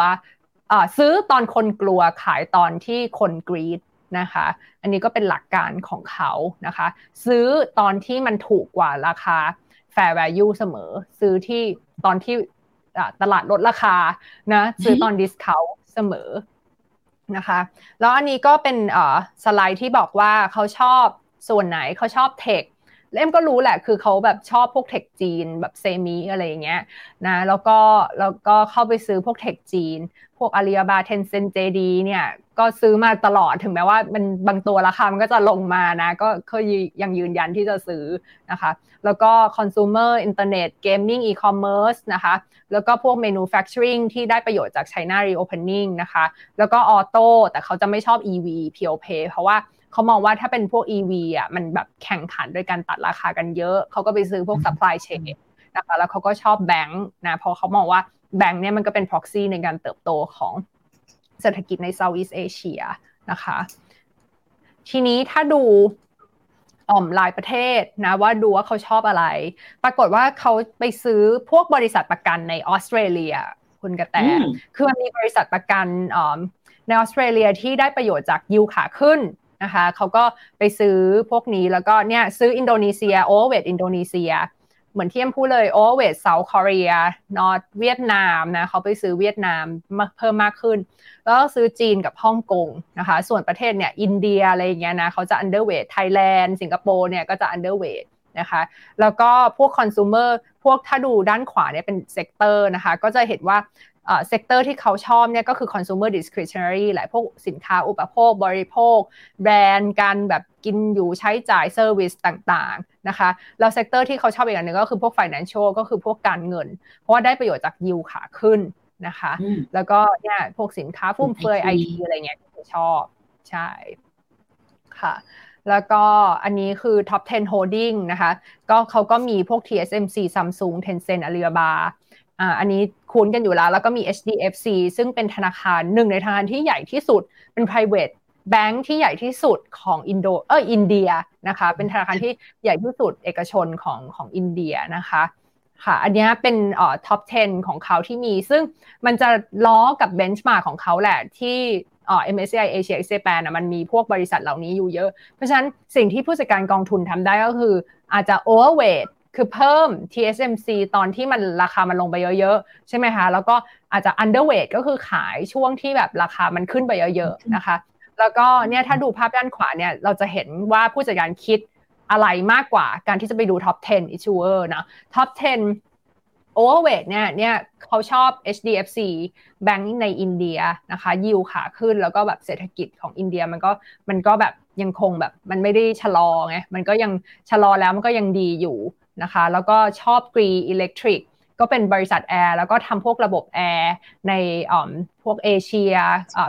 ซื้อตอนคนกลัวขายตอนที่คนกรีดนะคะ อันนี้ก็เป็นหลักการของเขานะคะ ซื้อตอนที่มันถูกกว่าราคา fair value เสมอ ซื้อที่ตอนที่ตลาดลดราคานะซื้อตอน discount เสมอนะคะแล้วอันนี้ก็เป็นสไลด์ที่บอกว่าเขาชอบส่วนไหนเขาชอบเทคเล่มก็รู้แหละคือเขาแบบชอบพวกเทคจีนแบบเซมิอะไรอย่างเงี้ยนะแล้วก็แล้วก็เข้าไปซื้อพวกเทคจีน พวกอาลีบาเทนเซนเจดีเนี่ย ก็ซื้อมาตลอดถึงแม้ว่ามันบางตัวราคามันก็จะลงมานะ ก็ก็ยังยืนยันที่จะซื้อนะคะ แล้วก็ consumer internet gaming e-commerce นะคะ แล้วก็พวก manufacturing ที่ได้ประโยชน์จาก China reopening นะคะ แล้วก็ auto แต่เขาจะไม่ชอบ EV pure play เพราะว่าเขามองว่าถ้าเป็นพวก EV อะมันแบบแข่งขันโดยการตัดราคากันเยอะ เขาก็ไปซื้อพวก supply chain นะคะ แล้วเขาก็ชอบแบงค์นะ เพราะเขามองว่าแบงค์เนี่ยมันก็เป็น proxy ในการเติบโตของ เศรษฐกิจใน Southeast Asia นะคะ ทีนี้ถ้าดูอ่อมลายประเทศนะว่าดูว่าเขาชอบอะไร ปรากฏว่าเขาไปซื้อพวกบริษัทประกันในออสเตรเลีย คุณกระแตคือมันมีบริษัทประกันในออสเตรเลียที่ได้ประโยชน์จากยิวขาขึ้นนะคะเขาก็ไปซื้อพวกนี้แล้วก็เนี่ยซื้ออินโดนีเซียโอเวตอินโดนีเซีย เหมือนที่เอ็มพูดเลย overweight South Korea North เวียดนามนะเขาไปซื้อเวียดนามเพิ่มมากขึ้น แล้วก็ซื้อจีนกับฮ่องกงนะคะ ส่วนประเทศเนี่ยอินเดียอะไรอย่างเงี้ยนะเขาจะ underweight Thailand สิงคโปร์เนี่ยก็จะ underweight นะคะแล้วก็พวก consumer พวกถ้าดูด้านขวาเนี่ยเป็น sector นะคะก็จะเห็นว่า sector ที่เขาชอบเนี่ยก็คือ consumer discretionary หลายพวกสินค้าอุปโภค บริโภค แบรนด์การแบบกินอยู่ใช้จ่าย service ต่าง นะคะแล้ว sector ที่เขาชอบอีกอันหนึ่งก็คือพวก financial ก็คือพวกการเงิน เพราะว่าได้ประโยชน์จากยิวขาขึ้นนะคะ แล้วก็เนี่ยพวกสินค้าฟุ่มเฟือยไอทีอะไรเงี้ยที่ชอบใช่ค่ะแล้วก็อันนี้คือ top 10 holding นะคะ ก็เขาก็มีพวก TSMC Samsung Tencent Alibaba อ่าอันนี้คุ้นกันอยู่แล้ว แล้วก็มี HDFC ซึ่งเป็นธนาคารหนึ่งในธนาคารที่ใหญ่ที่สุดเป็น private bank ที่ใหญ่ที่สุดของอินโดเอออินเดียนะคะเป็นธนาคารที่ใหญ่ที่สุดเอกชนของของอินเดียนะคะค่ะอันนี้เป็นเอ่อ top 10 ของเขาที่มี ซึ่งมันจะล้อกับ benchmark ของเขาแหละที่เอ่อ MSCI Asia X Japan อะมันมีพวกบริษัทเหล่านี้อยู่เยอะ เพราะฉะนั้นสิ่งที่ผู้จัดการกองทุนทำได้ก็คือ อาจจะ overweight คือเพิ่ม TSMC ตอนที่มันราคามันลงไปเยอะๆ ใช่ไหมคะ แล้วก็อาจจะ underweight ก็คือขายช่วงที่แบบราคามันขึ้นไปเยอะๆ นะคะ แล้วก็เนี่ยถ้าดูภาพด้านขวาเนี่ยเราจะเห็นว่าผู้จัดการคิดอะไรมากกว่าการที่จะไปดู top 10 issuer นะ top 10 overweight เนี่ยเนี่ยเขาชอบ HDFC แบงก์ในอินเดียนะคะยิวขาขึ้นแล้วก็แบบเศรษฐกิจของอินเดียมันก็มันก็แบบยังคงแบบมันไม่ได้ชะลอไงมันก็ยังชะลอแล้วมันก็ยังดีอยู่นะคะแล้วก็ชอบ Gree Electric ก็เป็นบริษัทแอร์แล้วก็ทำพวกระบบแอร์ในพวกเอเชีย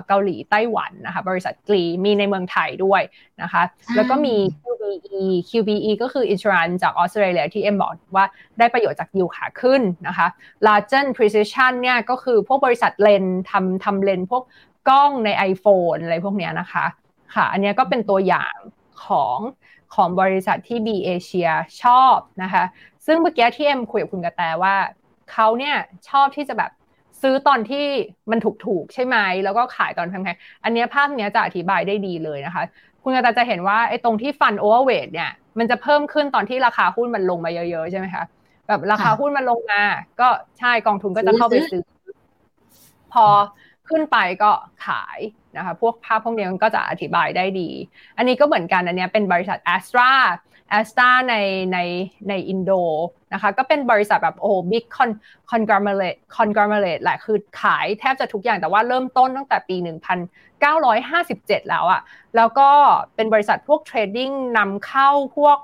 เกาหลีไต้หวันนะคะบริษัท Gree มีในเมืองไทยด้วยนะคะ แล้วก็มี QBE QBE ก็คือ Insurance จากออสเตรเลียที่เอ็มบอกว่าได้ประโยชน์จากยิวขาขึ้นนะคะ Largan Precision เนี่ยก็คือพวกบริษัทเลนส์ทำทำเลนส์พวกกล้องใน iPhone อะไรพวกเนี้ยนะคะค่ะอันนี้ก็เป็นตัวอย่างของของบริษัทที่ B เอเชียชอบนะคะ ซึ่งเมื่อกี้ที่เอ็มคุยกับคุณกระแตว่าเขาเนี่ยชอบที่จะแบบซื้อตอนที่มันถูกๆใช่ไหมแล้วก็ขายตอนแพงๆอันนี้ภาพเนี้ยจะอธิบายได้ดีเลยนะคะ คุณกระแตจะเห็นว่าไอ้ตรงที่ fund overweight เนี่ยมันจะเพิ่มขึ้นตอนที่ราคาหุ้นมันลงมาเยอะๆใช่ไหมคะแบบราคาหุ้นมันลงมา ก็ใช่กองทุนก็จะเข้าไปซื้อ พอขึ้นไปก็ขาย นะคะพวกภาพพวกนี้มันก็จะอธิบายได้ดี อันนี้ก็เหมือนกันอันนี้เป็นบริษัท a s t r a a s t r a ในในในอินโดนะคะก็เป็นบริษัทแบบโอ้บิ๊กคอนคอนกร m มเลตคอนกร m มเลตแหละคือขายแทบจะทุกอย่างแต่ว่าเริ่มต้นตั้งแต่ปี 1957 แล้วอะแล้วก็เป็นบริษัทพวก trading นำเข้าพวก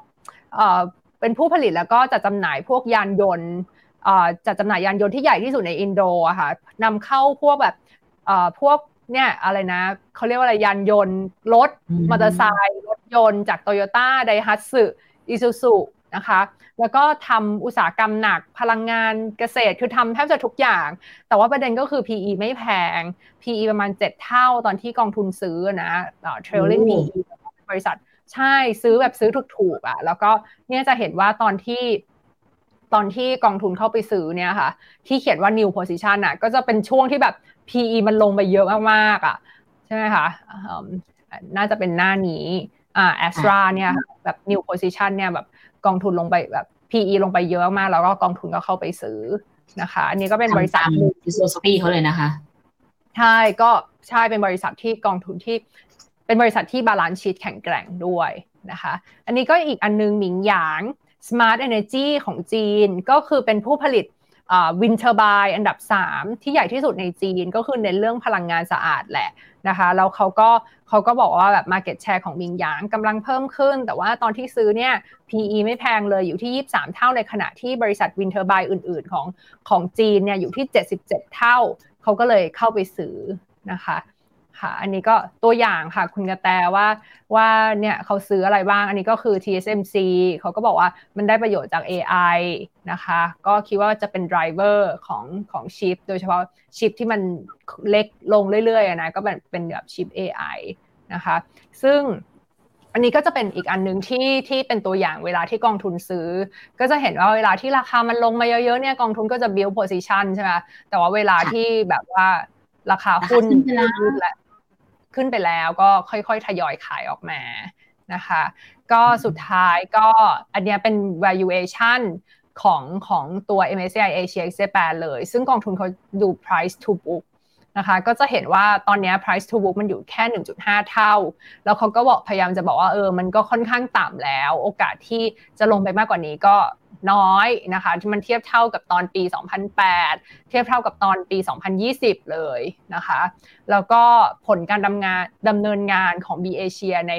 เอ่อเป็นผู้ผลิตแล้วก็จัดจำหน่ายพวกยานยนต์จัดจำหน่ายยานยนต์ที่ใหญ่ที่สุดในอินโดอะค่ะนำเข้าพวกแบบพวก เนี่ยอะไรนะเขาเรียกว่าอะไรยานยนต์ รถมอเตอร์ไซค์รถยนต์จากโตโยต้าไดฮัตสึอิซูซุนะคะแล้วก็ทำอุตสาหกรรมหนักพลังงานเกษตรคือทำแทบจะทุกอย่าง แต่ว่าประเด็นก็คือ PE ไม่แพง PE ประมาณ 7 เท่าตอนที่กองทุนซื้อนะเทรลลิง PE บริษัทใช่ซื้อแบบซื้อถูกๆอะ แล้วก็เนี่ยจะเห็นว่าตอนที่ตอนที่กองทุนเข้าไปซื้อเนี่ยค่ะ ที่เขียนว่า new position อะ ก็จะเป็นช่วงที่แบบ PE มันลงไปเยอะมากๆอะใช่ไหมคะน่าจะเป็นหน้านี้อ่าแอสตราเนี่ยแบบ new position เนี่ยแบบกองทุนลงไปแบบ PE ลงไปเยอะมาก แล้วก็กองทุนก็เข้าไปซื้อนะคะ อันนี้ก็เป็นบริษัท philosophy เขาเลยนะคะ ใช่ก็ใช่เป็นบริษัทที่กองทุนที่เป็นบริษัทที่ balance sheet แข็งแกร่งด้วยนะคะ อันนี้ก็อีกอันนึงหมิงหยาง Smart Energy ของจีนก็คือเป็นผู้ผลิต wind turbine อันดับ 3 ที่ใหญ่ที่สุดในจีนก็คือในเรื่องพลังงานสะอาดแหละนะคะแล้วเขาก็เขาก็บอกว่าแบบ Market Share ของมิงหยางกำลังเพิ่มขึ้น แต่ว่าตอนที่ซื้อเนี่ย PE ไม่แพงเลยอยู่ที่ 23 เท่าในขณะที่บริษัท wind turbine อื่น ๆ ของของจีนเนี่ยอยู่ที่ 77 เท่า เขาก็เลยเข้าไปซื้อนะคะ ค่ะ อันนี้ก็ตัวอย่างค่ะ คุณกระแตว่าว่าเนี่ยเขาซื้ออะไรบ้าง อันนี้ก็คือ TSMC เขาก็บอกว่ามันได้ประโยชน์จาก AI นะคะ ก็คิดว่าจะเป็น driver ของของชิป โดยเฉพาะชิปที่มันเล็กลงเรื่อยๆนะ ก็เป็นเป็นแบบชิป AI นะคะ ซึ่งอันนี้ก็จะเป็นอีกอันนึงที่ที่เป็นตัวอย่างเวลาที่กองทุนซื้อ ก็จะเห็นว่าเวลาที่ราคามันลงมาเยอะๆเนี่ยกองทุนก็จะ build position ใช่ไหมแต่ว่าเวลาที่แบบว่าราคาหุ้นขึ้นแล้ว ขึ้นไปแล้วก็ค่อยๆ ทยอยขายออกมานะคะก็สุดท้ายก็อันนี้เป็น valuation ของของตัว MSCI Asia Japan เลย ซึ่งกองทุนเขาดู price to book นะคะก็จะเห็นว่าตอนนี้ price to book มันอยู่แค่ 1.5 เท่า แล้วเขาก็บอกพยายามจะบอกว่าเออมันก็ค่อนข้างต่ำแล้ว โอกาสที่จะลงไปมากกว่านี้ก็ น้อยนะคะที่มันเทียบเท่ากับตอนปี 2008 เทียบเท่ากับตอนปี 2020 เลยนะคะ แล้วก็ผลการดำงานดำเนินงานของ B Asia ใน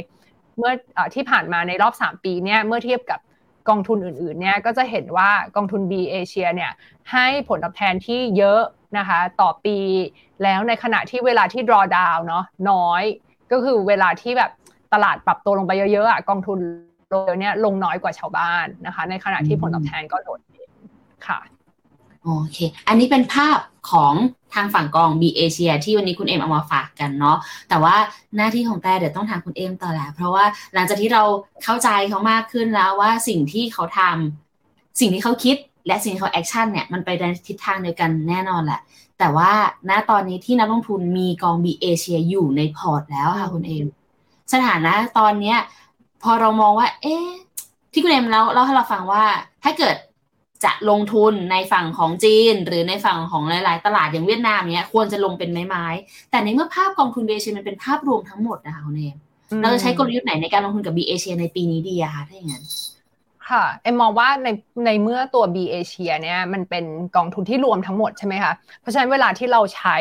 เมื่ออที่ผ่านมาในรอบ 3 ปีเนี่ยเมื่อเทียบกับกองทุนอื่นๆเนี่ยก็จะเห็นว่ากองทุน B Asia เนี่ยให้ผลตอบแทนที่เยอะนะคะต่อปีแล้วในขณะที่เวลาที่ draw down เนาะน้อย ก็คือเวลาที่แบบตลาดปรับตัวลงไปเยอะๆอะกองทุน โดยเนี่ยลงน้อยกว่าชาวบ้านนะคะ ในขณะที่ผลตอบแทนก็โดดเด่นค่ะโอเค อันนี้เป็นภาพของทางฝั่งกอง B เอเชียที่วันนี้คุณเอ็มเอามาฝากกันเนาะ แต่ว่าหน้าที่ของแต่เดี๋ยวต้องถามคุณเอ็มต่อแหละ เพราะว่าหลังจากที่เราเข้าใจเขามากขึ้นแล้วว่าสิ่งที่เขาทำสิ่งที่เขาคิดและสิ่งที่เขา action เนี่ยมันไปในทิศทางเดียวกันแน่นอนแหละ แต่ว่าณตอนนี้ที่นักลงทุนมีกอง B เอเชียอยู่ในพอร์ตแล้วค่ะคุณเอ็มสถานะตอนเนี้ย พอเรามองว่า เอ๊ะที่คุณเอ็มเล่าเล่าให้เราฟังว่า ถ้าเกิดจะลงทุนในฝั่งของจีน หรือในฝั่งของหลาย ๆ ตลาดอย่างเวียดนามเนี้ยควรจะลงเป็นไม้ไม้แต่ในเมื่อภาพกองทุนเบเชียมันเป็นภาพรวมทั้งหมดนะคะคุณเอมเราจะใช้กลยุทธ์ไหนในการลงทุนกับบีเอเชียในปีนี้ดีอะคะถ้าอย่างนั้นค่ะเอ็มมองว่าในในเมื่อตัว B เอเชียเนี่ยมันเป็นกองทุนที่รวมทั้งหมดใช่ไหมคะเพราะฉะนั้นเวลาที่เราใช้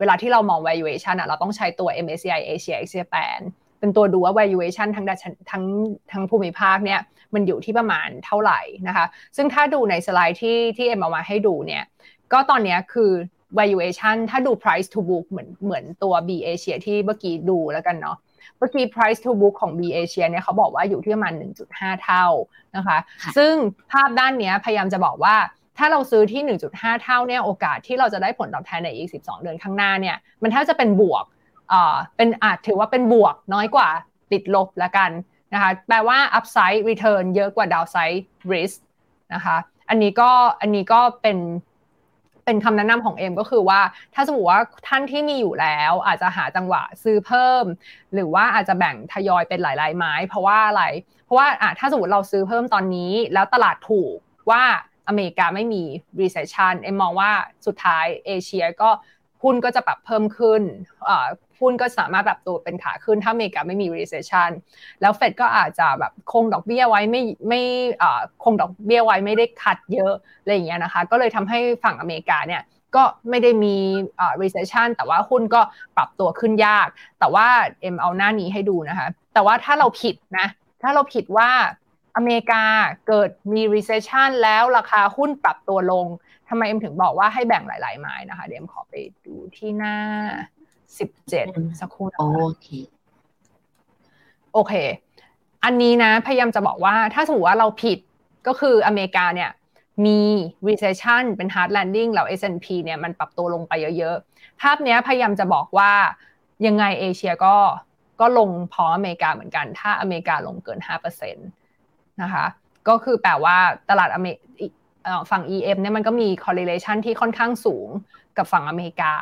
เวลาที่เรามอง valuation อะเราต้องใช้ตัว MSCI Asia X Japan เป็นตัวดูว่า valuation ทั้งทั้งทั้งภูมิภาคเนี่ยมันอยู่ที่ประมาณเท่าไหร่นะคะ ซึ่งถ้าดูในสไลด์ที่ที่เอ็มเอามาให้ดูเนี่ยก็ตอนนี้คือ valuation ถ้าดู price to book เหมือนเหมือนตัว B Asia ที่เมื่อกี้ดูแล้วกันเนาะเมื่อกี้ price to book ของ B Asia เนี่ยเขาบอกว่าอยู่ที่ประมาณ 1.5 เท่านะคะ ซึ่งภาพด้านนี้พยายามจะบอกว่าถ้าเราซื้อที่ 1.5 เท่าเนี่ยโอกาสที่เราจะได้ผลตอบแทนในอีก 12 เดือนข้างหน้าเนี่ยมันถ้าจะเป็นบวกอ่า เป็นอาจถือว่าเป็นบวกน้อยกว่าติดลบละกันนะคะแปลว่า upside return เยอะกว่า downside risk นะคะอันนี้ก็อันนี้ก็เป็นเป็นคำแนะนำของเอ็มก็คือว่าถ้าสมมติว่าท่านที่มีอยู่แล้ว อาจจะหาจังหวะซื้อเพิ่ม หรือว่าอาจจะแบ่งทยอยเป็นหลายๆไม้ เพราะว่าอะไรเพราะว่าถ้าสมมติเราซื้อเพิ่มตอนนี้ แล้วตลาดถูกว่าอเมริกาไม่มี recession เอ็มมองว่าสุดท้ายเอเชียก็ หุ้นก็จะปรับเพิ่มขึ้นหุ้นก็สามารถปรับตัวเป็นขาขึ้นถ้าอเมริกาไม่มี recession แล้วเฟดก็อาจจะแบบคงดอกเบี้ยไว้ไม่ไม่คงดอกเบี้ยไว้ไม่ได้คัดเยอะอะไรอย่างเงี้ยนะคะ ก็เลยทำให้ฝั่งอเมริกาเนี่ยก็ไม่ได้มี recession แต่ว่าหุ้นก็ปรับตัวขึ้นยาก แต่ว่าเอ็มเอาหน้านี้ให้ดูนะคะ แต่ว่าถ้าเราผิดนะ ถ้าเราผิดว่าอเมริกาเกิดมี recession แล้วราคาหุ้นปรับตัวลง ทำไมเอ็มถึงบอกว่าให้แบ่งหลาย ๆ ไม้นะคะ เดี๋ยวเอ็มขอไปดูที่หน้าสิบเจ็ดสักครู่นะคะโอเคโอเค อันนี้นะพยายามจะบอกว่าถ้าสมมติว่าเราผิดก็คืออเมริกาเนี่ยมี recession เป็น hard landing แล้ว S&P เนี่ยมันปรับตัวลงไปเยอะๆ ภาพนี้พยายามจะบอกว่ายังไงเอเชียก็ก็ลงพออเมริกาเหมือนกัน ถ้าอเมริกาลงเกิน 5%นะคะ ก็คือแปลว่าตลาดอเม ฝั่ง EM เนี่ยมันก็มี correlation ที่ค่อนข้างสูงกับฝั่งอเมริกา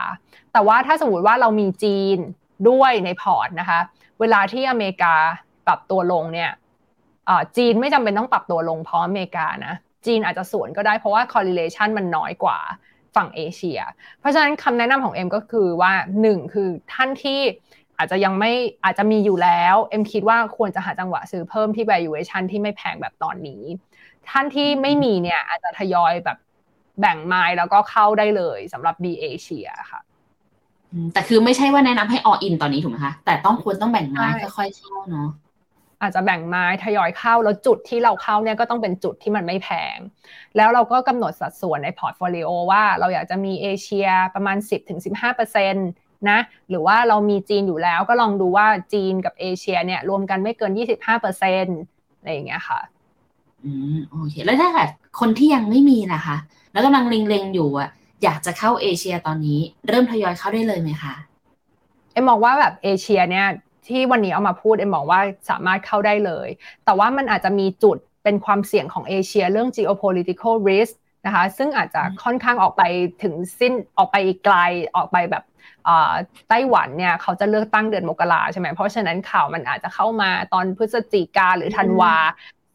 แต่ว่าถ้าสมมติว่าเรามีจีนด้วยในพอร์ตนะคะ เวลาที่อเมริกาปรับตัวลงเนี่ยจีนไม่จำเป็นต้องปรับตัวลงเพราะอเมริกานะจีนอาจจะสวนก็ได้เพราะว่า correlation มันน้อยกว่าฝั่งเอเชีย เพราะฉะนั้นคำแนะนำของเอ็มก็คือว่าหนึ่งคือท่านที่อาจจะยังไม่อาจจะมีอยู่แล้ว เอ็มคิดว่าควรจะหาจังหวะซื้อเพิ่มที่ valuation ที่ไม่แพงแบบตอนนี้ ท่านที่ไม่มีเนี่ย อาจจะทยอยแบบแบ่งไม้แล้วก็เข้าได้เลยสำหรับ B เอเชียค่ะแต่คือไม่ใช่ว่าแนะนำให้ all in ตอนนี้ถูกไหมคะ แต่ต้องควรต้องแบ่งไม้ค่อยๆเข้าเนาะอาจจะแบ่งไม้ทยอยเข้าแล้วจุดที่เราเข้าเนี่ยก็ต้องเป็นจุดที่มันไม่แพง แล้วเราก็กำหนดสัดส่วนใน portfolio ว่าเราอยากจะมีเอเชียประมาณ 10-15%นะหรือว่าเรามีจีนอยู่แล้วก็ลองดูว่าจีนกับเอเชียเนี่ยรวมกันไม่เกิน 25%อะไรอย่างเงี้ยค่ะ อืมโอเค แล้วถ้าแบบคนที่ยังไม่มีนะคะ แล้วกำลังเล็งๆอยู่อะ อยากจะเข้าเอเชียตอนนี้ เริ่มทยอยเข้าได้เลยไหมคะเอ็มมองว่าแบบเอเชียเนี่ยที่วันนี้เอามาพูดเอ็มมองว่าสามารถเข้าได้เลย แต่ว่ามันอาจจะมีจุดเป็นความเสี่ยงของเอเชียเรื่อง geopolitical risk นะคะ ซึ่งอาจจะค่อนข้างออกไปถึงสิ้นออกไปอีกไกลออกไปแบบไต้หวันเนี่ยเขาจะเลือกตั้งเดือนมกราใช่ไหมเพราะฉะนั้นข่าวมันอาจจะเข้ามาตอนพฤศจิกาหรือธันวา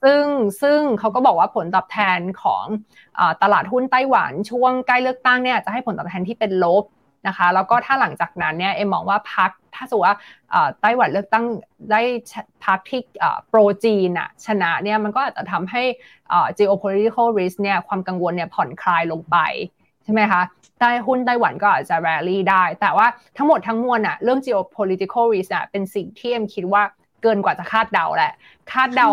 ซึ่งซึ่งเขาก็บอกว่าผลตอบแทนของอตลาดหุ้นไต้หวันช่วงใกล้เลือกตั้งเนี่ยจะให้ผลตอบแทนที่เป็นลบนะคะแล้วก็ถ้าหลังจากนั้นเนี่ยเอ็มมองว่าพักถ้าสมมติว่าไต้หวันเลือกตั้งได้พักที่โปรจีนอะชนะเนี่ยมันก็อาจจะทำให้ geopolitical risk เนี่ยความกังวลเนี่ยผ่อนคลายลงไปใช่ไหมคะไต้หุ้นไต้หวันก็อาจจะ rally ได้ แต่ว่าทั้งหมดทั้งมวลอะเรื่อง geopolitical risk อะเป็นสิ่งที่เอ็มคิดว่า เกินกว่าจะคาดเดาแหละ คาดเดา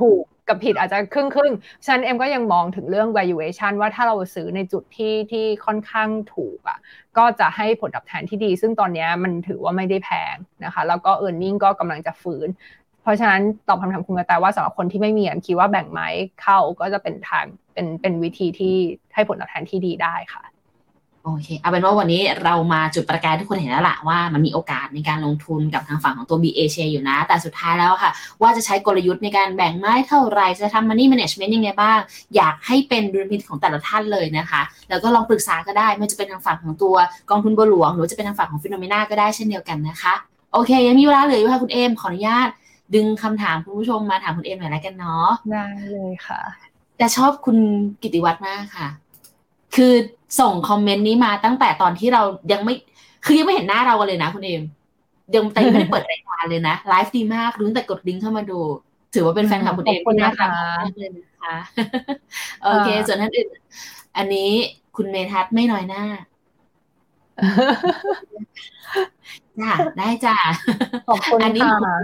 ถูกกับผิดอาจจะครึ่งครึ่งฉะนั้นเอ็มก็ยังมองถึงเรื่อง valuation ว่าถ้าเราซื้อในจุดที่ที่ค่อนข้างถูกอะ ก็จะให้ผลตอบแทนที่ดี ซึ่งตอนนี้มันถือว่าไม่ได้แพงนะคะ แล้วก็ e a r n i n g ก็กำลังจะฟื้น เพราะฉะนั้นตอบคำถามคุณกระแตว่าสำหรับคนที่ไม่มีคิดว่าแบ่งไม้เข้าก็จะเป็นทางเป็นเป็นวิธีที่ให้ผลตอบแทนที่ดีได้ค่ะ โอเค เอาเป็นว่าวันนี้เรามาจุดประกายทุกคนเห็นแล้วละว่ามันมีโอกาสในการลงทุนกับทางฝั่งของตัว BA share อยู่นะ แต่สุดท้ายแล้วค่ะ ว่าจะใช้กลยุทธ์ในการแบ่งไม้เท่าไรจะทำ money management ยังไงบ้าง อยากให้เป็นดุลพินิจของแต่ละท่านเลยนะคะ แล้วก็ลองปรึกษาก็ได้ไม่จะเป็นทางฝั่งของตัวกองทุนบัวหลวง หรือจะเป็นทางฝั่งของฟิโนเมนาก็ได้เช่นเดียวกันนะคะ โอเค ยังมีเวลาเหลืออยู่ค่ะคุณเอมขออนุญาต ดึงคำถามคุณผู้ชมมาถามคุณเอมหน่อยแล้วกันเนาะได้เลยค่ะ แต่ชอบคุณกิติวัตรมากค่ะ คือส่งคอมเมนต์นี้มาตั้งแต่ตอนที่เรายังไม่ คือยังไม่เห็นหน้าเรากันเลยนะคุณเอมยังแต่ไม่ได้เปิดรายการเลยนะไลฟ์ดีมากรู้แต่กดลิงก์เข้ามาดู ถือว่าเป็นแฟนคลับคุณเอมที่น่ารักมากเลยนะคะโอเค ส่วนท่านอื่น อันนี้คุณเมทัศไม่น้อยหน้าจ้าได้จ้าขอบคุณค่ะ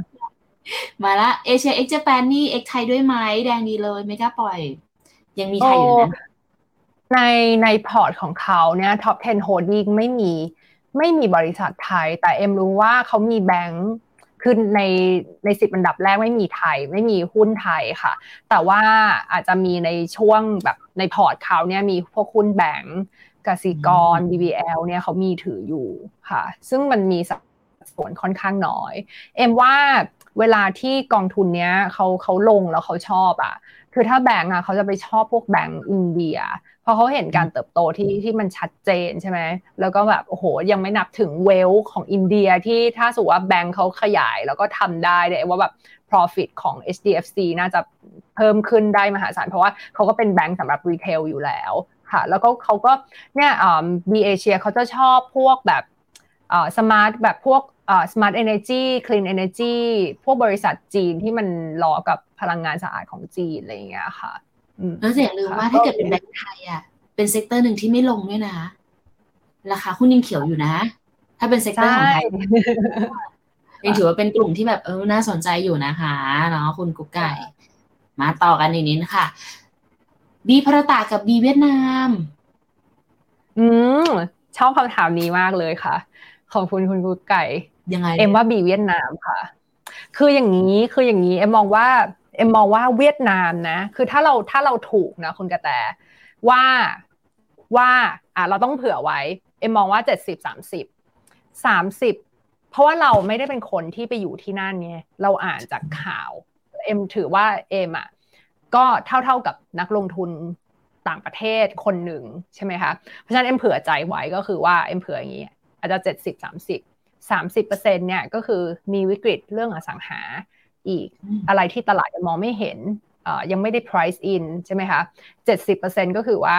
มาละเอเชีย ex Japan นี่ exไทยด้วยไหมแดงดีเลยไม่กล้าปล่อย ยังมีไทยอยู่นะ ในในพอร์ตของเขาเนี่ยท็อป 10 holding ไม่มีไม่มีบริษัทไทย แต่เอ็มรู้ว่าเขามีแบงค์คือในในสิบอันดับแรกไม่มีไทย ไม่มีหุ้นไทยค่ะ แต่ว่าอาจจะมีในช่วงแบบในพอร์ตเขาเนี่ยมีพวกหุ้นแบงค์กสิกร BBL เนี่ยเขามีถืออยู่ค่ะ ซึ่งมันมีสัดส่วนค่อนข้างน้อย เอ็มว่าเวลาที่กองทุนเนี้ยเขาเขาลงแล้วเขาชอบอะ คือถ้าแบงก์อะเขาจะไปชอบพวกแบงก์อินเดียเพราะเขาเห็นการเติบโตที่ที่มันชัดเจนใช่ไหมแล้วก็แบบโอ้โหยังไม่นับถึงเวลของอินเดียที่ถ้าสุว่าแบงก์เขาขยายแล้วก็ทำได้เนี่ยว่าแบบ profit ของ HDFC น่าจะเพิ่มขึ้นได้มหาศาลเพราะว่าเขาก็เป็นแบงก์สำหรับรีเทลอยู่แล้วค่ะ แล้วก็เขาก็เนี่ยบีเอเชียเขาจะชอบพวกแบบสมาร์ทแบบพวก smart energy clean energy พวกบริษัทจีนที่มันล้อกับพลังงานสะอาดของจีนอะไรอย่างเงี้ยค่ะ แล้วอย่าลืมว่าถ้าเกิดเป็นแบงก์ไทยอะ เป็น sector หนึ่งที่ไม่ลงด้วยนะ ราคาหุ้นยังเขียวอยู่นะ ถ้าเป็น sector ของไทยยังถือว่าเป็นกลุ่มที่แบบเออน่าสนใจอยู่นะคะเนาะคุณกุ๊กไก่ มาต่อกันอีกนิดค่ะ B-BHARATA กับ B-VIETNAM อืมชอบคำถามนี้มากเลยค่ะ ของคุณคุณกุ๊กไก่ยังไง เอ็มว่าบีเวียดนามค่ะ คืออย่างนี้คืออย่างนี้ เอ็มมองว่า เอ็มมองว่าเวียดนามนะ คือถ้าเราถ้าเราถูกนะคุณกระแตว่าว่าอะเราต้องเผื่อไว้ เอ็มมองว่าเจ็ดสิบสามสิบสามสิบเพราะว่าเราไม่ได้เป็นคนที่ไปอยู่ที่นั่นไงเราอ่านจากข่าว เอ็มถือว่าเอ็มอะก็เท่าเท่ากับนักลงทุนต่างประเทศคนหนึ่งใช่ไหมคะ เพราะฉะนั้นเอ็มเผื่อใจไว้ก็คือว่าเอ็มเผื่ออย่างนี้อาจจะเจ็ดสิบสามสิบสามสิบเปอร์เซ็นเนี่ยก็คือมีวิกฤตเรื่องอสังหา อีก อะไรที่ตลาดยังมองไม่เห็นยังไม่ได้ price in ใช่ไหมคะ 70%ก็คือว่า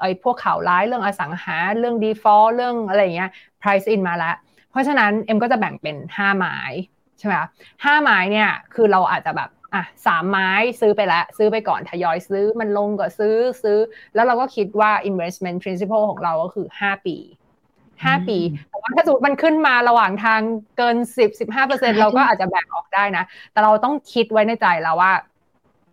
ไอ้พวกข่าวร้ายเรื่องอสังหา เรื่อง default เรื่องอะไรเงี้ย price in มาแล้ว เพราะฉะนั้นเอ็มก็จะแบ่งเป็น 5 ไม้ใช่ไหมคะห้าไม้เนี่ยคือเราอาจจะแบบอะสามไม้ซื้อไปแล้ว ซื้อไปก่อนทยอยซื้อมันลงก็ซื้อซื้อ แล้วเราก็คิดว่า investment principle ของเราก็คือ 5 ปี ห้าปี แต่ว่าถ้าสมมติมันขึ้นมาระหว่างทางเกินสิบสิบห้าเปอร์เซ็นเราก็อาจจะแบ่งออกได้นะ แต่เราต้องคิดไว้ในใจแล้วว่า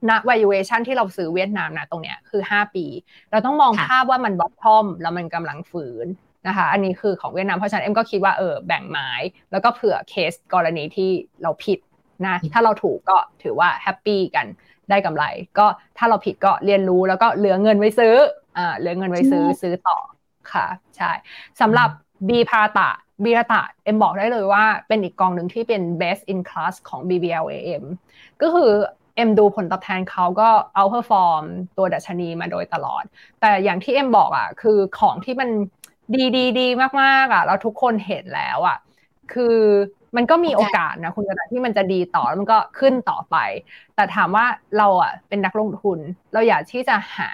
ณ valuation ที่เราซื้อเวียดนามนะตรงเนี้ยคือ 5 ปี เราต้องมองภาพว่ามันบอททอมแล้วมันกำลังฝืนนะคะ อันนี้คือของเวียดนาม เพราะฉะนั้นเอ็มก็คิดว่าเออแบ่งไม้แล้วก็เผื่อเคสกรณีที่เราผิดนะถ้าเราถูกก็ถือว่า happy กันได้กำไร ก็ถ้าเราผิดก็เรียนรู้แล้วก็เหลือเงินไว้ซื้ออ่าเหลือเงินไว้ซื้อซื้อต่อ ค่ะใช่สำหรับ B-BHARATA B-BHARATA เอ็มบอกได้เลยว่าเป็นอีกกองหนึ่งที่เป็น best in class ของ BBLAM ก็คือเอ็มดูผลตอบแทนเขาก็ outperform ตัวดัชนีมาโดยตลอด แต่อย่างที่เอ็มบอกอะคือของที่มันดีดีดีมากๆอะแล้วทุกคนเห็นแล้วอะคือมันก็มีโอกาสนะคุณกระที่มันจะดีต่อแล้วมันก็ขึ้นต่อไป แต่ถามว่าเราอะเป็นนักลงทุน เราอยากที่จะหา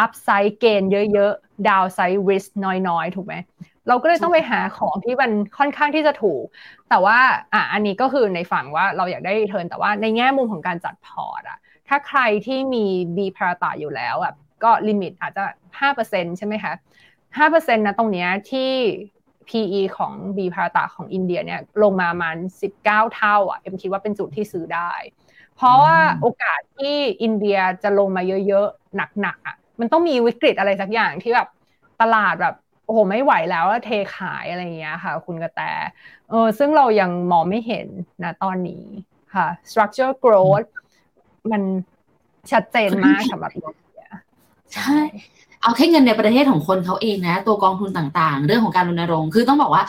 upside gain เยอะๆ downside risk น้อยๆ ถูกไหม เราก็เลยต้องไปหาของที่มันค่อนข้างที่จะถูก แต่ว่าอะอันนี้ก็คือในฝั่งว่าเราอยากได้ return แต่ว่าในแง่มุมของการจัดพอร์ตอะถ้าใครที่มี B-BHARATA อยู่แล้วอะก็ limit อาจจะ5%ใช่ไหมคะ5%นะตรงเนี้ยที่ PE ของ B พาราตาของอินเดียเนี่ยลงมาประมาณ 19 เท่าอะเอ็มคิดว่าเป็นจุดที่ซื้อได้ เพราะว่าโอกาสที่อินเดียจะลงมาเยอะๆ หนักๆอะ มันต้องมีวิกฤตอะไรสักอย่างที่แบบตลาดแบบโอ้โหไม่ไหวแล้วเทขายอะไรอย่างเงี้ยค่ะ คุณกระแตเออซึ่งเรายังมองไม่เห็นนะตอนนี้ค่ะ structure growth มันชัดเจนมากสำหรับอินเดียใช่เอาแค่เงินในประเทศของคนเขาเองนะ ตัวกองทุนต่างๆ เรื่องของการรณรงค์คือต้องบอกว่า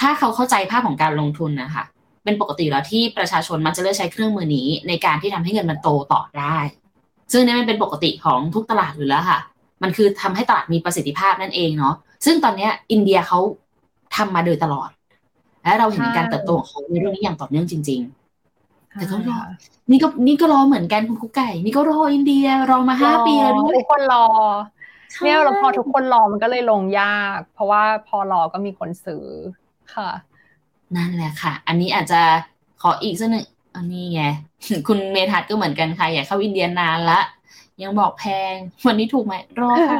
ถ้าเขาเข้าใจภาพของการลงทุนนะคะเป็นปกติแล้วที่ประชาชนมันจะเลือกใช้เครื่องมือนี้ในการที่ทำให้เงินมันโตต่อได้ ซึ่งนี่มันเป็นปกติของทุกตลาดอยู่แล้วค่ะ มันคือทำให้ตลาดมีประสิทธิภาพนั่นเองเนาะซึ่งตอนนี้อินเดียเขาทำมาโดยตลอด และเราเห็นการเติบโตของเขาในเรื่องนี้อย่างต่อเนื่องจริง ๆ แต่ก็รอนี่ก็นี่ก็รอเหมือนกันคุณคุกไก่ นี่ก็รออินเดียรอมาห้าปีแล้วทุกคนรอเนี่ยเราพอทุกคนรอมันก็เลยลงยาก เพราะว่าพอรอก็มีคนซื้อค่ะ นั่นแหละค่ะ อันนี้อาจจะขออีกสักหนึ่ง อันนี้ไง คุณเมทัศก็เหมือนกันค่ะอยากเข้าอินเดียนานละ ยังบอกแพง วันนี้ถูกไหมรอค่ะ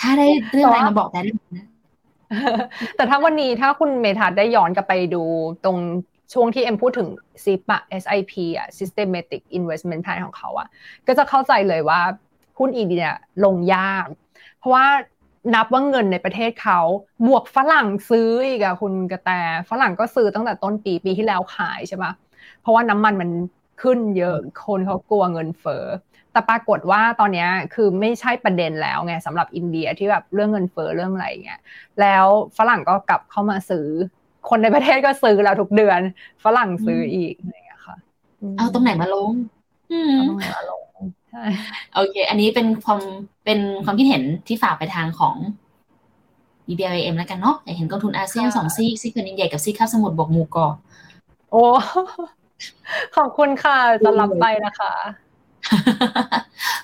ถ้าได้เรื่องอะไรมาบอกได้เลยนะแต่ถ้าวันนี้ถ้าคุณเมทัศได้ย้อนกลับไปดูตรงช่วงที่เอ็มพูดถึง SIP อะ SIP อะ Systematic Investment Plan ของเขาอะก็จะเข้าใจเลยว่าหุ้นอีเนี่ยลงยาก เพราะว่า นับว่าเงินในประเทศเขา บวกฝรั่งซื้ออีกอะคุณกระแต ฝรั่งก็ซื้อตั้งแต่ต้นปีปีที่แล้วขายใช่ปะเพราะว่าน้ำมันมันขึ้นเยอะคนเขากลัวเงินเฟ้อแต่ปรากฏว่าตอนนี้คือไม่ใช่ประเด็นแล้วไงสำหรับอินเดียที่แบบเรื่องเงินเฟ้อเรื่องอะไรเงี้ยแล้วฝรั่งก็กลับเข้ามาซื้อ คนในประเทศก็ซื้อแล้วทุกเดือน ฝรั่งซื้ออีกอะไรเงี้ยค่ะ เอาตรงไหนมาลงเอาตรงไหนมาลง โอเค อันนี้เป็นความเป็นความคิดเห็นที่ฝากไปทางของ BBLM แล้วกันเนาะอยากเห็นกองทุนอาเซียนสองซีซีเกินอินเดียกับซีคาบสมุทรบกมูกอโอ้ขอบคุณค่ะจะรับไปนะคะ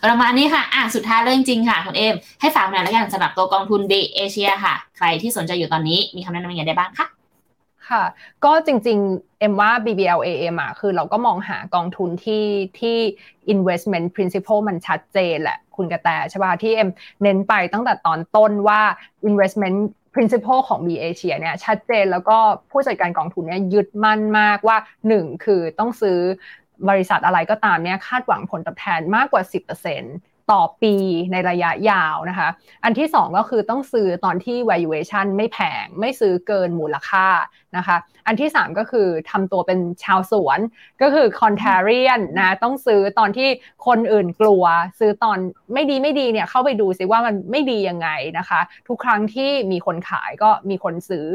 ประมาณนี้ค่ะ อะ สุดท้ายเรื่องจริงค่ะ คุณเอม ให้ฝากหน่อยแล้วกันสำหรับตัวกองทุนเบเอเชียค่ะ ใครที่สนใจอยู่ตอนนี้มีคำแนะนำยังไงได้บ้างคะ ค่ะ ก็จริงๆ เอ็มว่า BBLAM อะคือเราก็มองหากองทุนที่ที่ investment principle มันชัดเจนแหละคุณกระแตใช่ป่ะที่เอ็มเน้นไปตั้งแต่ตอนต้นว่า investment principle ของ B Asia เนี่ยชัดเจนแล้วก็ผู้จัดการกองทุนเนี่ยยึดมั่นมากว่า 1 คือต้องซื้อบริษัทอะไรก็ตามเนี่ยคาดหวังผลตอบแทนมากกว่า 10% ต่อปีในระยะยาวนะคะ อันที่ 2 ก็คือต้องซื้อตอนที่ valuation ไม่แพง ไม่ซื้อเกินมูลค่านะคะ อันที่ 3 ก็คือทำตัวเป็นชาวสวน ก็คือ contrarian นะต้องซื้อตอนที่คนอื่นกลัว ซื้อตอนไม่ดีไม่ดีเนี่ยเข้าไปดูซิว่ามันไม่ดียังไงนะคะ ทุกครั้งที่มีคนขายก็มีคนซื้อ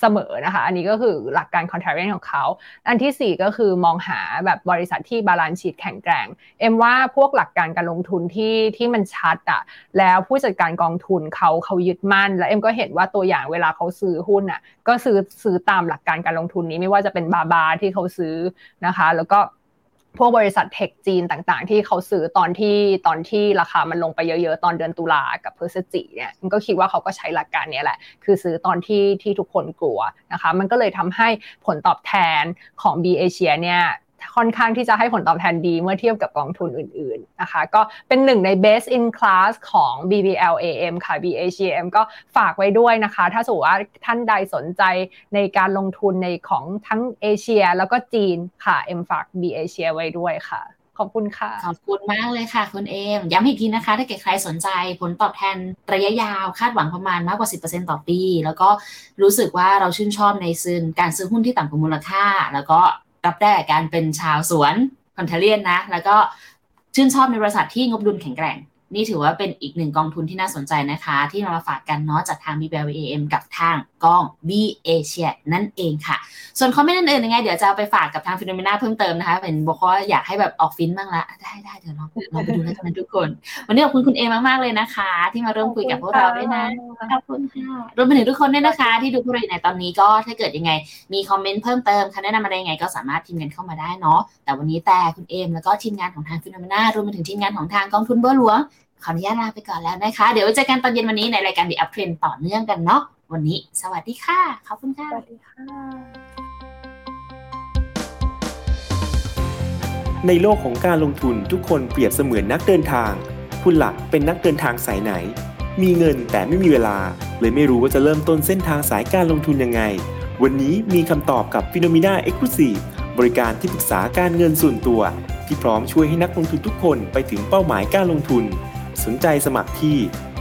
เสมอนะคะ อันนี้ก็คือหลักการ contrarian ของเขา อันที่ 4 ก็คือมองหาแบบบริษัทที่ balance sheet แข็งแกร่ง เอ็มว่าพวกหลักการการลงทุนที่ที่มันชัดอะแล้วผู้จัดการกองทุนเขาเขายึดมั่น แล้วเอ็มก็เห็นว่าตัวอย่างเวลาเขาซื้อหุ้นอะก็ซื้อซื้อตามหลักการการลงทุนนี้ไม่ว่าจะเป็นบาบาที่เขาซื้อนะคะ แล้วก็ พวกบริษัทเทคจีนต่างๆ ที่เขาซื้อตอนที่ตอนที่ราคามันลงไปเยอะๆ ตอนเดือนตุลากับพฤศจิเนี่ยมันก็คิดว่าเขาก็ใช้หลักการนี้แหละ คือซื้อตอนที่ที่ทุกคนกลัวนะคะ มันก็เลยทำให้ผลตอบแทนของ B เอเชียเนี่ย ค่อนข้างที่จะให้ผลตอบแทนดีเมื่อเทียบกับกองทุนอื่นๆนะคะ ก็เป็นหนึ่งใน best in class ของ BBLAM ค่ะ BACM ก็ฝากไว้ด้วยนะคะ ถ้าสมมติว่าท่านใดสนใจในการลงทุนในของทั้งเอเชีย แล้วก็จีนค่ะเอ็มฝาก B เอเชียไว้ด้วยค่ะ ขอบคุณค่ะ ขอบคุณมากเลยค่ะคุณเอม ย้ำอีกทีนะคะ ถ้าเกิดใครสนใจผลตอบแทนระยะยาวคาดหวังประมาณมากกว่า 10%ต่อปี แล้วก็รู้สึกว่าเราชื่นชอบในซื้อการซื้อหุ้นที่ต่ำกว่ามูลค่า แล้วก็ รับได้การเป็นชาวสวน contrarian นะ แล้วก็ชื่นชอบในบริษัทที่งบดุลแข็งแกร่ง นี่ถือว่าเป็นอีกหนึ่งกองทุนที่น่าสนใจนะคะ ที่มาฝากกันเนาะจากทาง BBLAM กับทาง กอง B Asia นั่นเองค่ะ ส่วน comment อื่นๆยังไง เดี๋ยวจะไปฝากกับทาง Finnomena เพิ่มเติมนะคะเป็นบอกว่าอยากให้แบบออกฟินบ้างละ ได้ได้เดี๋ยวเราเราไปดูแล้วกันทุกคน วันนี้ขอบคุณคุณเอมากๆเลยนะคะ ที่มาร่วมคุยกับพวกเราด้วยนะขอบคุณค่ะรวมไปถึงทุกคนด้วยนะคะ ที่ดูพวกเราในตอนนี้ก็ถ้าเกิดยังไง มีคอมเมนต์เพิ่มเติมคำแนะนำอะไรยังไงก็สามารถทีมกันเข้ามาได้เนาะแต่วันนี้แต่คุณเอมแล้วก็ทีมงานของทางฟิโนเมนารวมไปถึงทีมงานของทางกองทุนเบอร์หลวงขออนุญาตลาไปก่อนแล้วนะคะ เดี๋ยวเจอกันตอนเย็นวันนี้ในรายการ The Up Trend ต่อเนื่องกันเนาะ วันนี้ สวัสดีค่ะ ขอบคุณค่ะ สวัสดีค่ะ ในโลกของการลงทุนทุกคนเปรียบเสมือนนักเดินทาง คุณหลักเป็นนักเดินทางสายไหน มีเงินแต่ไม่มีเวลา เลยไม่รู้ว่าจะเริ่มต้นเส้นทางสายการลงทุนยังไง วันนี้มีคำตอบกับ p h e n o m e n a Exclusive บริการที่ปรึกษาการเงินส่วนตัว ที่พร้อมช่วยให้นักลงทุนทุกคนไปถึงเป้าหมายการลงทุน สนใจสมัครที่